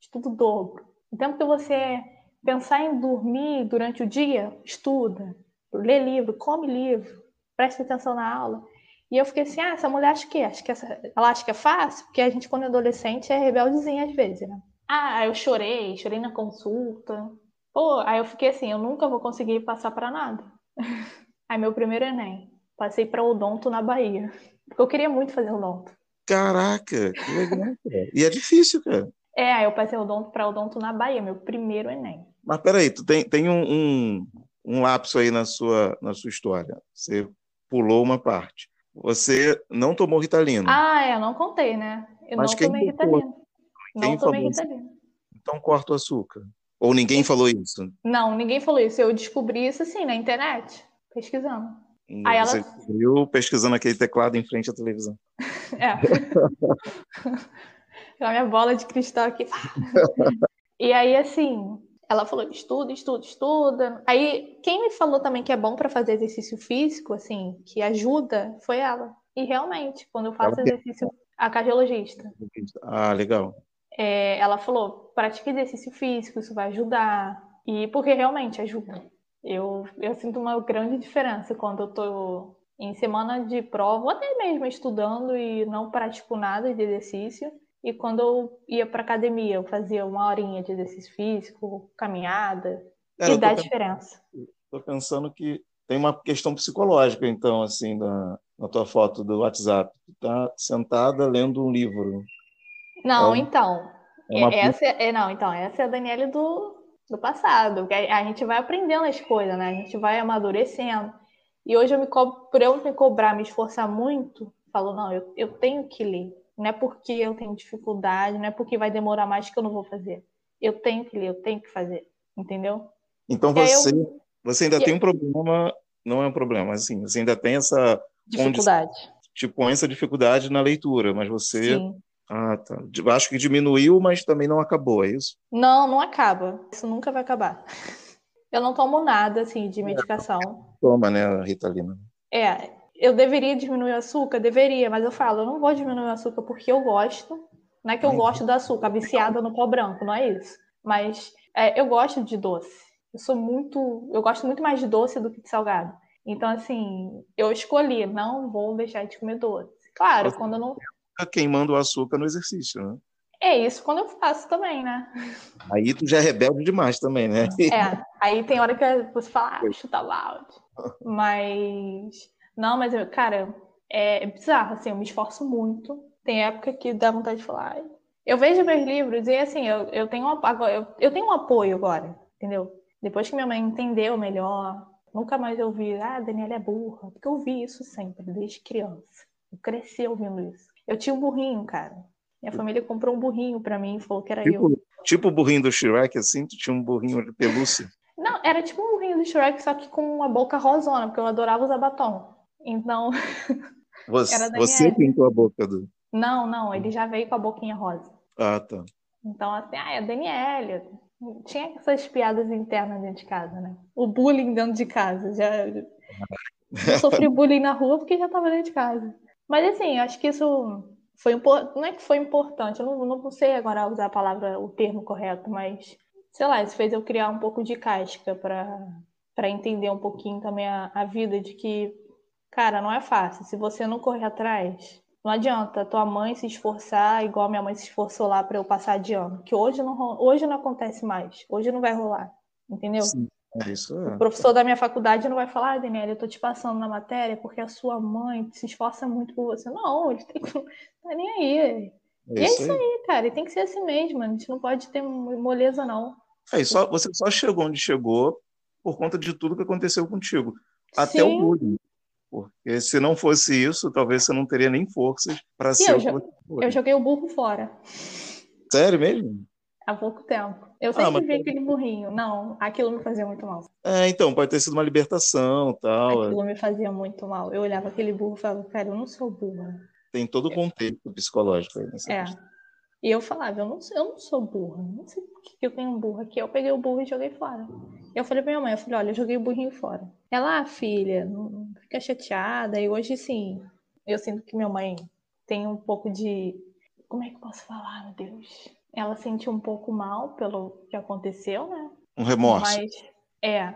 estuda o dobro. O tempo que você pensar em dormir durante o dia, estuda, lê livro, come livro, preste atenção na aula. E eu fiquei assim, ah, essa mulher acha que, acha que essa... ela acha que é fácil, porque a gente quando é adolescente é rebeldezinha às vezes, né? Ah, eu chorei, chorei na consulta. Pô, aí eu fiquei assim, eu nunca vou conseguir passar para nada. aí meu primeiro ENEM, passei para odonto na Bahia, porque eu queria muito fazer odonto. Caraca, que legal, cara. E é difícil, cara. É, aí eu passei odonto para odonto na Bahia, meu primeiro ENEM. Mas peraí, tu tem, tem um, um, um lapso aí na sua, na sua história. Você pulou uma parte. Você não tomou Ritalina. Ah, é, eu não contei, né? Eu Mas não tomei Ritalina. Não tomei Ritalina. Então corta o açúcar. Ou ninguém falou isso? Não, ninguém falou isso. Eu descobri isso assim na internet, pesquisando. Hum, Aí Você ela... descobriu pesquisando aquele teclado em frente à televisão. é. a minha bola de cristal aqui. e aí, assim, ela falou, estuda, estuda, estuda. Aí, quem me falou também que é bom para fazer exercício físico, assim, que ajuda, foi ela. E realmente, quando eu faço ela exercício, a cardiologista. Ah, legal. É, ela falou, pratique exercício físico, isso vai ajudar. E porque realmente ajuda. Eu, eu sinto uma grande diferença quando eu tô em semana de prova, ou até mesmo estudando e não pratico nada de exercício e quando eu ia para academia, eu fazia uma horinha de exercício físico, caminhada, é, e dá pensando, diferença. Estou pensando que tem uma questão psicológica, então, assim, na, na tua foto do WhatsApp. Tu tá sentada lendo um livro. Não, é, então. É uma... essa é, não, então, essa é a Daniela do, do passado. Porque a, a gente vai aprendendo as coisas, né? A gente vai amadurecendo. E hoje eu me cobro, por eu me cobrar, me esforçar muito, falo, não, eu, eu tenho que ler não é porque eu tenho dificuldade, não é porque vai demorar mais que eu não vou fazer. Eu tenho que ler, eu tenho que fazer, entendeu? Então você, eu... você ainda e tem um problema, não é um problema, mas assim, você ainda tem essa dificuldade. Tipo, essa dificuldade na leitura, mas você Sim. Ah, tá. Acho que diminuiu, mas também não acabou, é isso? Não, não acaba. Isso nunca vai acabar. Eu não tomo nada, assim, de medicação. Toma, né, Ritalina? É, eu deveria diminuir o açúcar? Deveria, mas eu falo, eu não vou diminuir o açúcar porque eu gosto. Não é que eu gosto do açúcar, viciada no pó branco, não é isso. Mas é, eu gosto de doce. Eu sou muito. Eu gosto muito mais de doce do que de salgado. Então, assim, eu escolhi, não vou deixar de comer doce. Claro, quando eu não. Queimando o açúcar no exercício, né? É isso quando eu faço também, né? Aí tu já é rebelde demais também, né? É, aí tem hora que você fala, ah, chuta loud. Mas não, mas, eu, cara, é, bizarro, assim, eu me esforço muito. Tem época que dá vontade de falar. Eu vejo meus livros e, assim, eu, eu, tenho, um, agora, eu, eu tenho um apoio agora, entendeu? Depois que minha mãe entendeu melhor, nunca mais eu vi, ah, Daniela é burra, porque eu vi isso sempre, desde criança. Eu cresci ouvindo isso. Eu tinha um burrinho, cara. Minha família comprou um burrinho para mim e falou que era tipo, eu. Tipo o burrinho do Shrek, assim? Tu tinha um burrinho de pelúcia? Não, era tipo um burrinho do Shrek, só que com uma boca rosona, porque eu adorava usar batom. Então. Você, você pintou a boca do. Não, não, ele já veio com a boquinha rosa. Ah, tá. Então, assim, ah, é Daniela. Tinha essas piadas internas dentro de casa, né? O bullying dentro de casa. Já... Eu sofri bullying na rua porque já estava dentro de casa. Mas, assim, acho que isso foi importante. Não é que foi importante, eu não, não sei agora usar a palavra, o termo correto, mas, sei lá, isso fez eu criar um pouco de casca para entender um pouquinho também a, a vida de que Cara, não é fácil. Se você não correr atrás, não adianta tua mãe se esforçar igual minha mãe se esforçou lá para eu passar de ano. Que hoje não, hoje não acontece mais. Hoje não vai rolar. Entendeu? Sim, é isso é. O professor da minha faculdade não vai falar, ah, Daniela, eu tô te passando na matéria porque a sua mãe se esforça muito por você. Não, ele tem que. Tá nem aí. É e é isso aí. aí, cara. E tem que ser assim mesmo. A gente não pode ter moleza, não. É, só, você só chegou onde chegou por conta de tudo que aconteceu contigo. Até Sim. o bullying. Porque se não fosse isso, talvez você não teria nem forças para ser eu, eu joguei o burro fora. Sério mesmo? há pouco tempo. Eu sempre ah, mas... vi aquele burrinho. Não, aquilo me fazia muito mal. É, então, pode ter sido uma libertação tal. É. Aquilo me fazia muito mal. Eu olhava aquele burro e falava, cara, eu não sou burra. Tem todo o contexto psicológico aí nessa É. Questão. E eu falava, eu não, eu não sou burra, não sei por que eu tenho um burro aqui. Eu peguei o burro e joguei fora. Eu falei pra minha mãe, eu falei, olha, eu joguei o burrinho fora. Ela, ah, filha, não fica chateada. E hoje, sim, eu sinto que minha mãe tem um pouco de. Como é que eu posso falar, meu Deus? Ela sente um pouco mal pelo que aconteceu, né? Um remorso. Mas, é.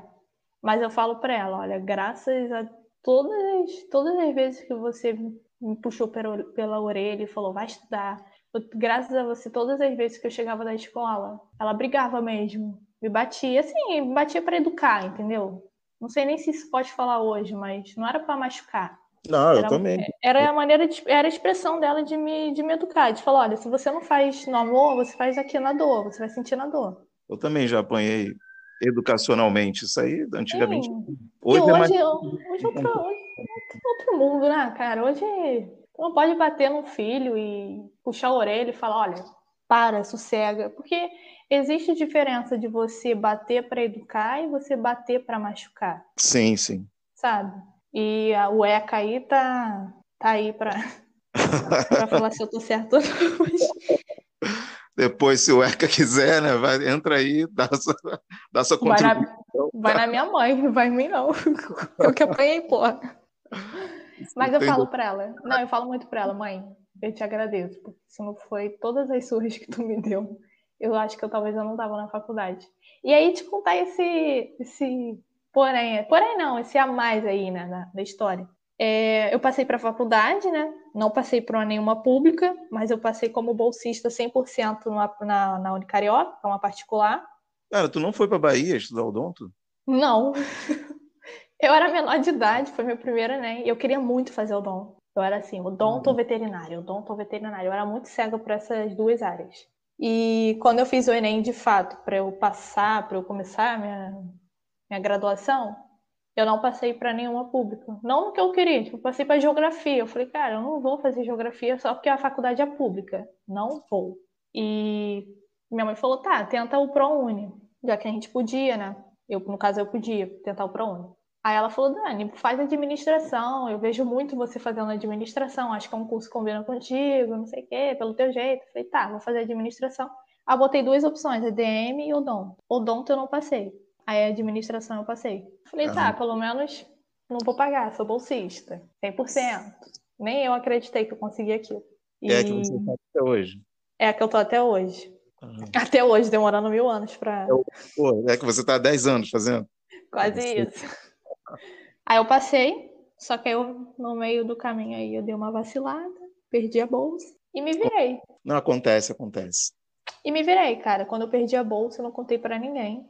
Mas eu falo pra ela, olha, graças a todas, todas as vezes que você me puxou pela, pela orelha e falou, vai estudar, graças a você, todas as vezes que eu chegava da escola, ela brigava mesmo. Me batia, assim, me batia para educar, entendeu? Não sei nem se isso pode falar hoje, mas não era para machucar. Não, eu também. Era a maneira de, era a expressão dela de me, de me educar, de falar, olha, se você não faz no amor, você faz aqui na dor, você vai sentir na dor. Eu também já apanhei educacionalmente isso aí, antigamente. Sim. Hoje, e hoje, é mais... hoje, outro, outro mundo, né, cara? Hoje não pode bater no filho e puxar a orelha e falar, olha, para, sossega, porque existe diferença de você bater para educar e você bater para machucar. Sim, sim. Sabe? E a, o ECA aí tá, tá aí para falar se eu tô certo ou não. Depois, se o ECA quiser, né, vai, entra aí, dá sua, dá sua contribuição. Vai na, vai na minha mãe, não vai em mim, não. Eu que apanhei, porra. Mas eu falo para ela, não, eu falo muito para ela, mãe, eu te agradeço, porque se não foi todas as surras que tu me deu, eu acho que eu talvez eu não tava na faculdade. E aí te contar esse, esse porém, porém não, esse a mais aí, né, na, na história. É, eu passei para a faculdade, né? Não passei para nenhuma pública, mas eu passei como bolsista 100% na, na, na Unicarioca, que é uma particular. Cara, tu não foi para Bahia estudar odonto? Não. Eu era menor de idade, foi meu primeiro Enem, e eu queria muito fazer o dom. Eu era assim, odonto ou uhum. veterinário, odonto ou veterinário. Eu era muito cega por essas duas áreas. E quando eu fiz o Enem, de fato, para eu passar, para eu começar a minha, minha graduação, eu não passei para nenhuma pública. Não no que eu queria, tipo, eu passei para geografia. Eu falei, cara, eu não vou fazer geografia só porque a faculdade é pública. Não vou. E minha mãe falou, tá, tenta o ProUni, já que a gente podia, né? Eu, no caso, eu podia tentar o ProUni. Aí ela falou, Dani, faz administração, eu vejo muito você fazendo administração, acho que é um curso que combina contigo, não sei o quê, pelo teu jeito. Eu falei, tá, vou fazer administração. Aí botei duas opções, EDM e Odonto. Odonto eu não passei. Aí a administração eu passei. Falei, tá, pelo menos não vou pagar, sou bolsista, 100%. Nem eu acreditei que eu consegui aquilo. E... É a que você está até hoje. É a que eu tô até hoje. Uhum. Até hoje, demorando mil anos para. É, é que você está há 10 anos fazendo. Quase isso. Aí eu passei, só que eu, no meio do caminho aí, eu dei uma vacilada, perdi a bolsa e me virei. Não acontece, acontece. E me virei, cara. Quando eu perdi a bolsa, eu não contei para ninguém.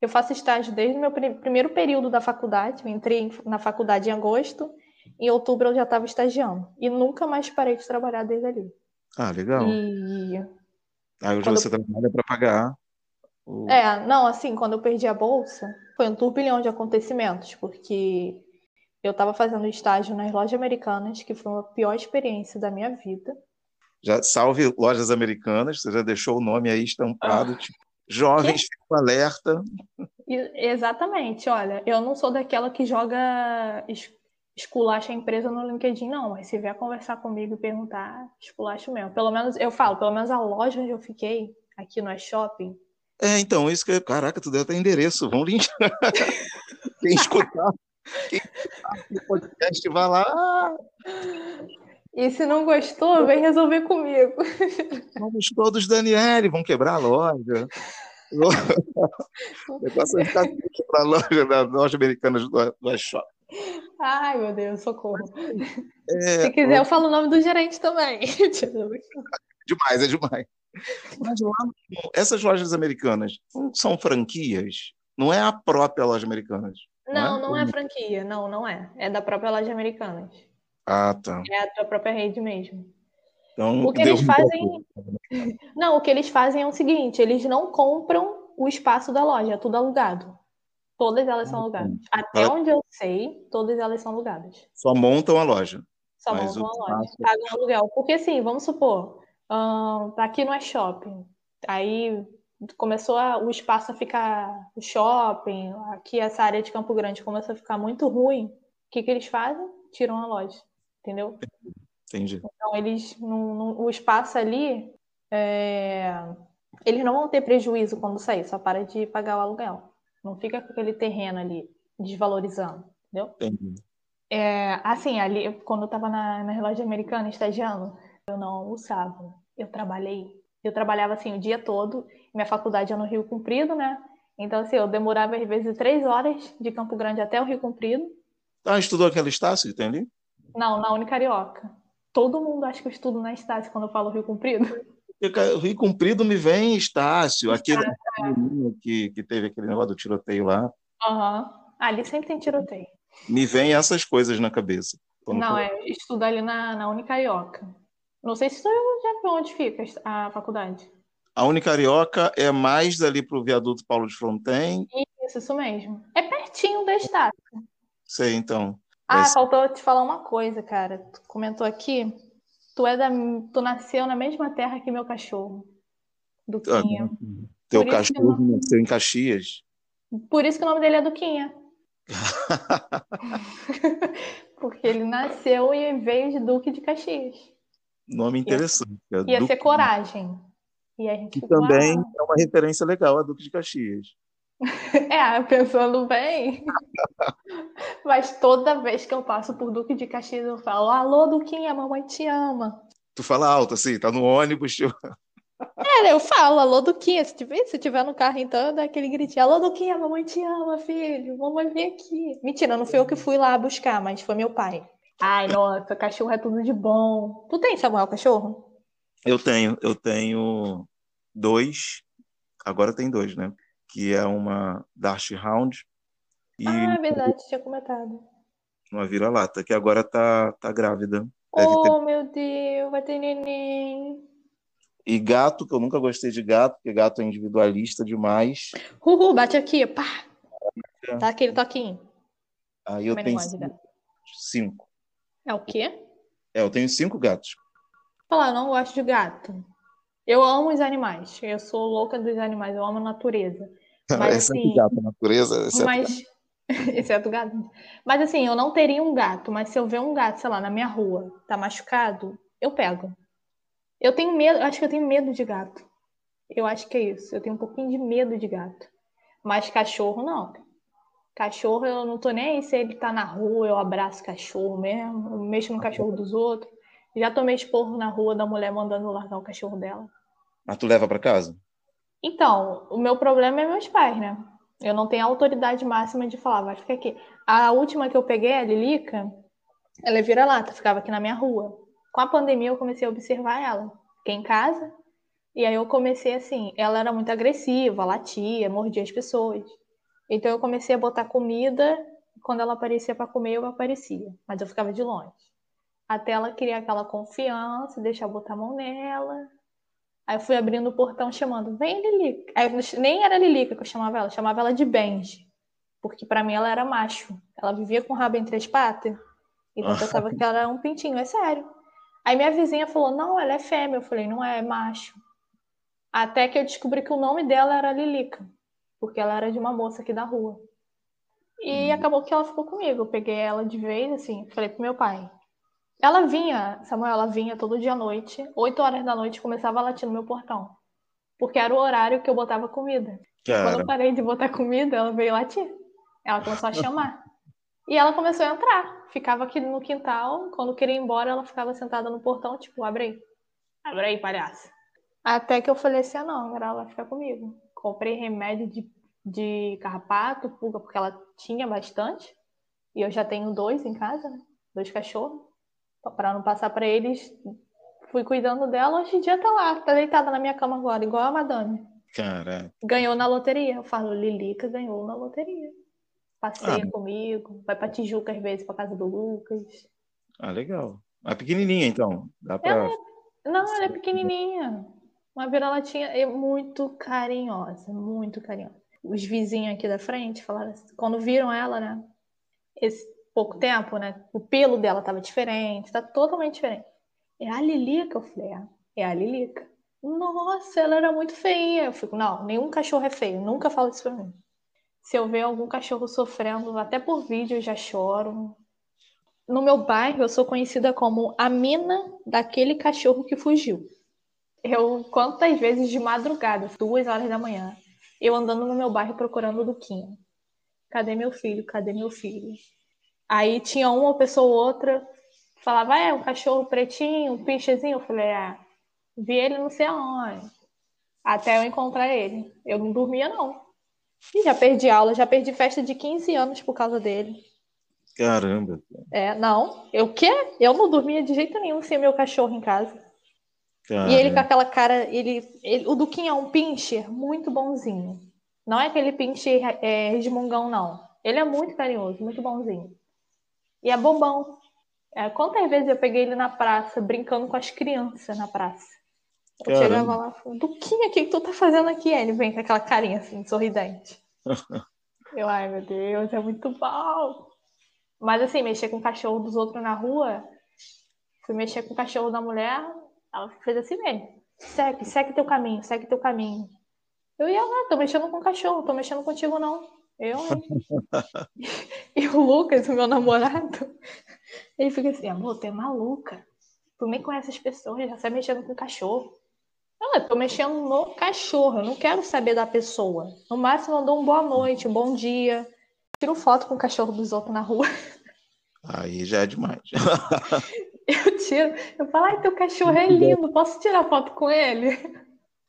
Eu faço estágio desde o meu primeiro período da faculdade. Eu entrei na faculdade em agosto. Em outubro eu já estava estagiando. E nunca mais parei de trabalhar desde ali. Ah, legal. E... Aí hoje você eu... trabalha para pagar. É, não, assim, quando eu perdi a bolsa, foi um turbilhão de acontecimentos, porque eu estava fazendo estágio nas lojas americanas, que foi a pior experiência da minha vida. Já salve lojas americanas, você já deixou o nome aí estampado, ah. tipo, jovens, fico alerta. Exatamente, olha, eu não sou daquela que joga esculacha a empresa no LinkedIn, não, mas se vier conversar comigo e perguntar, esculacho mesmo. Pelo menos, eu falo, pelo menos a loja onde eu fiquei, aqui no shopping, é, então, isso que é, caraca, tu deu até endereço, vamos linkar. quem escutar, quem escutar o podcast vai lá. E se não gostou, vem resolver comigo. Não gostou dos Daniele, vão quebrar a loja. O negócio é ficar quebrar a loja da loja americana do, do shopping. Ai, meu Deus, socorro. É, se quiser, eu falo o nome do gerente também. demais, é demais. Mas lá, essas lojas americanas são franquias? Não é a própria loja Americanas? Não, não é, não é franquia. Não, não é. É da própria loja Americanas. Ah, tá. É da própria rede mesmo. Então, o que eles fazem. Não, o que eles fazem é o seguinte: eles não compram o espaço da loja, é tudo alugado. Todas elas são alugadas. Até onde eu sei, todas elas são alugadas. Só montam a loja. Só montam a loja. Pagam aluguel. Porque assim, vamos supor, aqui não é shopping. Aí começou a, o espaço a ficar o shopping, aqui essa área de Campo Grande começou a ficar muito ruim. O que, que eles fazem? Tiram a loja, entendeu? Entendi. Então eles, o espaço ali, é, eles não vão ter prejuízo quando sair, só para de pagar o aluguel. Não fica com aquele terreno ali desvalorizando, entendeu? Entendi. É, assim, ali, quando eu estava na, na relógio americana, estagiando, eu não almoçava. Eu trabalhei. Eu trabalhava assim o dia todo. Minha faculdade é no Rio Comprido, né? Então, assim, eu demorava às vezes três horas de Campo Grande até o Rio Comprido. Ah, estudou aquela Estácio que tem ali? Não, na Unicarioca. Todo mundo acha que eu estudo na Estácio quando eu falo Rio Comprido. Rio Comprido me vem Estácio, aquele é. que, que teve aquele negócio do tiroteio lá. Uhum. Ali sempre tem tiroteio. Me vem essas coisas na cabeça. Não, é estudar ali na, na Unicarioca. Não sei se você já viu onde fica a faculdade. A Unicarioca é mais ali para o viaduto Paulo de Fronten. Isso, isso mesmo. É pertinho da estátua. Sei, então. Ah, Mas... faltou te falar uma coisa, cara. Tu comentou aqui. Tu é da. Tu nasceu na mesma terra que meu cachorro. Duquinha. Ah, teu cachorro não... nasceu em Caxias. Por isso que o nome dele é Duquinha. Porque ele nasceu e veio de Duque de Caxias. Nome interessante. Ia, ia Duque... ser coragem. E a gente que também é uma referência legal a Duque de Caxias. é, pensando bem. Mas toda vez que eu passo por Duque de Caxias, eu falo: Alô, Duquinha, mamãe te ama. Tu fala alto, assim, tá no ônibus. Tipo... É, eu falo, alô, Duquinha. Se tiver, se tiver no carro, então, dá aquele gritinho: Alô, Duquinha, mamãe te ama, filho. Mamãe vem aqui. Mentira, não fui eu que fui lá buscar, mas foi meu pai. Ai, nossa, cachorro é tudo de bom. Tu tem, Samuel, cachorro? Eu tenho, eu tenho dois. Agora tem dois, né? Que é uma Darsh Hound. E ah, é verdade, tinha comentado. Uma vira-lata, que agora tá, tá grávida. Deve oh, ter... meu Deus, vai ter neném. E gato, que eu nunca gostei de gato, porque gato é individualista demais. Uhul, bate aqui, pá. Tá aquele toquinho. Aí eu tenho cinco. É o quê? É, eu tenho cinco gatos. Falar, eu não gosto de gato. Eu amo os animais. Eu sou louca dos animais. Eu amo a natureza. Mas, exceto assim, gato, natureza. Exceto mas... gato. exceto gato. Mas assim, eu não teria um gato. Mas se eu ver um gato, sei lá, na minha rua, tá machucado, eu pego. Eu tenho medo. Acho que eu tenho medo de gato. Eu acho que é isso. Eu tenho um pouquinho de medo de gato. Mas cachorro, não. Cachorro, eu não tô nem aí se ele tá na rua, eu abraço cachorro mesmo, eu mexo no cachorro dos outros. Já tomei esporro na rua da mulher mandando largar o cachorro dela. Mas tu leva para casa? Então, o meu problema é meus pais, né? Eu não tenho autoridade máxima de falar, vai ficar aqui. A última que eu peguei, a Lilica, ela é vira-lata, ficava aqui na minha rua. Com a pandemia, eu comecei a observar ela. Fiquei em casa, e aí eu comecei assim, ela era muito agressiva, latia, mordia as pessoas. Então eu comecei a botar comida, quando ela aparecia para comer, eu aparecia, mas eu ficava de longe. Até ela criar aquela confiança, deixar eu botar a mão nela. Aí eu fui abrindo o portão chamando, vem Lilica. Aí nem era Lilica que eu chamava ela, eu chamava ela de Benji. Porque para mim ela era macho. Ela vivia com o rabo entre as patas. Então eu pensava que ela era um pintinho, é sério. Aí minha vizinha falou, não, ela é fêmea. Eu falei, não é, é macho. Até que eu descobri que o nome dela era Lilica porque ela era de uma moça aqui da rua. E uhum. acabou que ela ficou comigo. Eu peguei ela de vez, assim, falei pro meu pai. Ela vinha, Samuel, ela vinha todo dia à noite, 8 horas da noite, começava a latir no meu portão. Porque era o horário que eu botava comida. Cara. Quando eu parei de botar comida, ela veio latir. Ela começou a chamar. e ela começou a entrar. Ficava aqui no quintal. Quando queria ir embora, ela ficava sentada no portão, tipo, abre aí. Abre aí, palhaça. Até que eu falei assim, ah, não, agora ela vai ficar comigo comprei remédio de, de carrapato, pulga, porque ela tinha bastante. E eu já tenho dois em casa, né? Dois cachorros. Para não passar para eles, fui cuidando dela. Hoje em dia tá lá, tá deitada na minha cama agora, igual a madame. Caraca. Ganhou na loteria. Eu falo, Lilica ganhou na loteria. Passeia ah, comigo, vai pra Tijuca às vezes, pra casa do Lucas. Ah, legal. É pequenininha, então. Dá pra... Ela é... Não, ela é pequenininha. Uma vira-latinha é muito carinhosa, muito carinhosa. Os vizinhos aqui da frente falaram assim, quando viram ela, né? Esse pouco tempo, né? O pelo dela tava diferente, tá totalmente diferente. É a Lilica, eu falei, é, é a Lilica. Nossa, ela era muito feia. Eu fico, não, nenhum cachorro é feio. Nunca falo isso pra mim. Se eu ver algum cachorro sofrendo, até por vídeo, eu já choro. No meu bairro, eu sou conhecida como a mina daquele cachorro que fugiu. Eu, quantas vezes de madrugada, duas horas da manhã, eu andando no meu bairro procurando o Duquinha. Cadê meu filho? Cadê meu filho? Aí tinha uma pessoa ou outra, falava, é, um cachorro pretinho, um pinchezinho. Eu falei, ah, vi ele não sei aonde. Até eu encontrar ele. Eu não dormia, não. E já perdi aula, já perdi festa de 15 anos por causa dele. Caramba. É, não. Eu quê? Eu não dormia de jeito nenhum sem meu cachorro em casa. E ele com aquela cara, ele, ele o Duquinho é um pincher muito bonzinho. Não é aquele pincher é, resmungão, não. Ele é muito carinhoso, muito bonzinho. E é bobão. É, quantas vezes eu peguei ele na praça, brincando com as crianças na praça? Eu Caramba. chegava lá e falava, Duquinha, o que, que tu tá fazendo aqui? Aí ele vem com aquela carinha assim, sorridente. eu, ai meu Deus, é muito bom. Mas assim, mexer com o cachorro dos outros na rua, fui mexer com o cachorro da mulher, ela fez assim mesmo. Segue, segue teu caminho, segue teu caminho. Eu ia lá, tô mexendo com o cachorro, tô mexendo contigo não. Eu, e o Lucas, o meu namorado, ele fica assim, amor, tu é maluca. Tu nem conhece as pessoas, já sai mexendo com o cachorro. Não, eu tô mexendo no cachorro, eu não quero saber da pessoa. No máximo eu dou um boa noite, um bom dia. Tiro foto com o cachorro dos outros na rua. Aí já é demais. Eu tiro, eu falo, ai, teu cachorro é lindo, posso tirar foto com ele?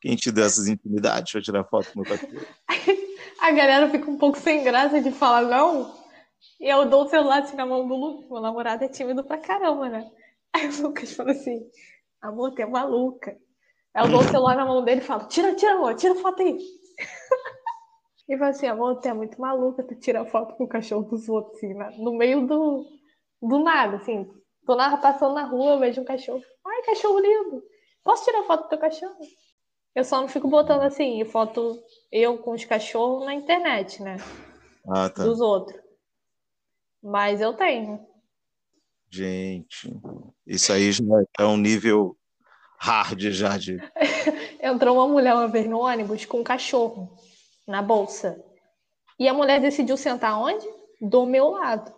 Quem te deu essas intimidades pra tirar foto com o cachorro? A galera fica um pouco sem graça de falar não. E eu dou o celular assim na mão do Lucas. Meu namorado é tímido pra caramba, né? Aí o Lucas fala assim: amor, tu é maluca. Aí eu dou o celular na mão dele e falo: tira, tira, amor, tira foto aí. E fala assim: amor, tu é muito maluca, tu tira foto com o cachorro dos outros, assim, no meio do, do nada, assim. Tô na, passando na rua, eu vejo um cachorro. Ai, cachorro lindo. Posso tirar foto do teu cachorro? Eu só não fico botando assim, foto eu com os cachorros na internet, né? Ah, tá. Dos outros. Mas eu tenho. Gente, isso aí já é um nível hard já de. Entrou uma mulher uma vez no ônibus com um cachorro na bolsa. E a mulher decidiu sentar onde? Do meu lado.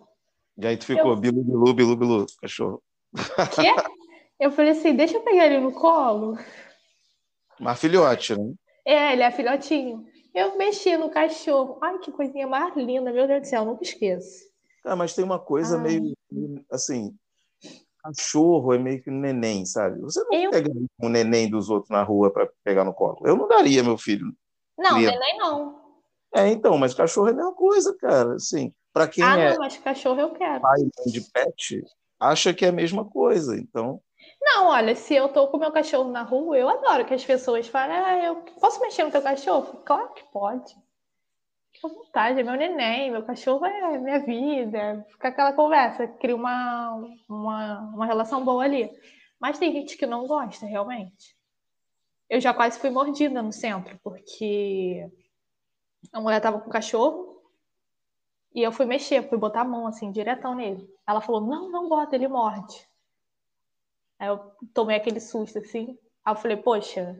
E aí tu ficou bilu, bilu, bilu, bilu, cachorro. Quê? Eu falei assim, deixa eu pegar ele no colo. Mas filhote, né? É, ele é filhotinho. Eu mexi no cachorro. Ai, que coisinha mais linda, meu Deus do céu, nunca esqueço. Ah, mas tem uma coisa Ai. meio assim, cachorro é meio que um neném, sabe? Você não Eu- pega um neném dos outros na rua para pegar no colo. Eu não daria, meu filho. Não, neném não. É, então, mas cachorro é a mesma coisa, cara. Assim, para quem ah, é não, mas cachorro eu quero. pai de pet, acha que é a mesma coisa. Então, Não, olha, se eu tô com meu cachorro na rua, eu adoro que as pessoas falem, ah, eu posso mexer no teu cachorro? Claro que pode. Fica à vontade, é meu neném, meu cachorro é minha vida. Fica aquela conversa, cria uma, uma, uma relação boa ali. Mas tem gente que não gosta, realmente. Eu já quase fui mordida no centro, porque a mulher tava com o cachorro e eu fui mexer, fui botar a mão assim, diretão nele. Ela falou, não, não bota, ele morde. Aí eu tomei aquele susto assim. Aí eu falei, poxa,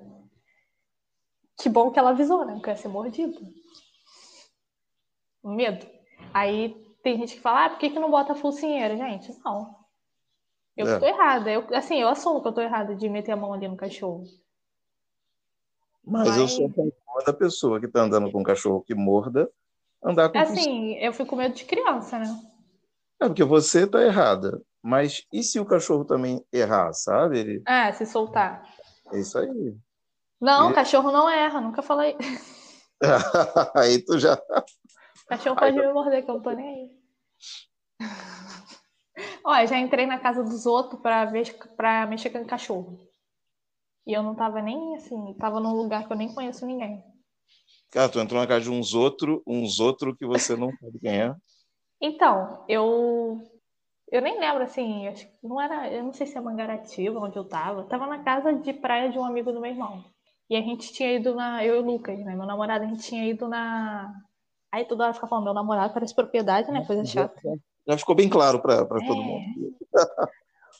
que bom que ela avisou, né? Que eu ia ser mordido. Medo. Aí tem gente que fala, ah, por que, que não bota a focinheira? Gente, não. Eu É. tô errada. Eu, assim, eu assumo que eu tô errada de meter a mão ali no cachorro. Mas eu Mas- sou a da pessoa que tá andando com um cachorro que morda, andar com Assim, eu fico com medo de criança, né? É porque você tá errada. Mas e se o cachorro também errar, sabe? Ele... É, se soltar. É isso aí. Não, E- cachorro não erra, nunca falei. aí tu já. Cachorro pode me morder, que eu não tô nem aí. Olha, já entrei na casa dos outros pra, ver, pra mexer com cachorro. E eu não tava nem assim, tava num lugar que eu nem conheço ninguém. Cara, tu entrou na casa de uns outros, uns outros que você não sabe quem é. Então, eu. Eu nem lembro, assim, acho que não era. Eu não sei se é Mangaratiba, onde eu tava. Eu tava na casa de praia de um amigo do meu irmão. E a gente tinha ido na. Eu e o Lucas, né? Meu namorado, a gente tinha ido na. Aí toda hora fica falando, meu namorado parece propriedade, né? Coisa chata. Já ficou bem claro para todo É. mundo.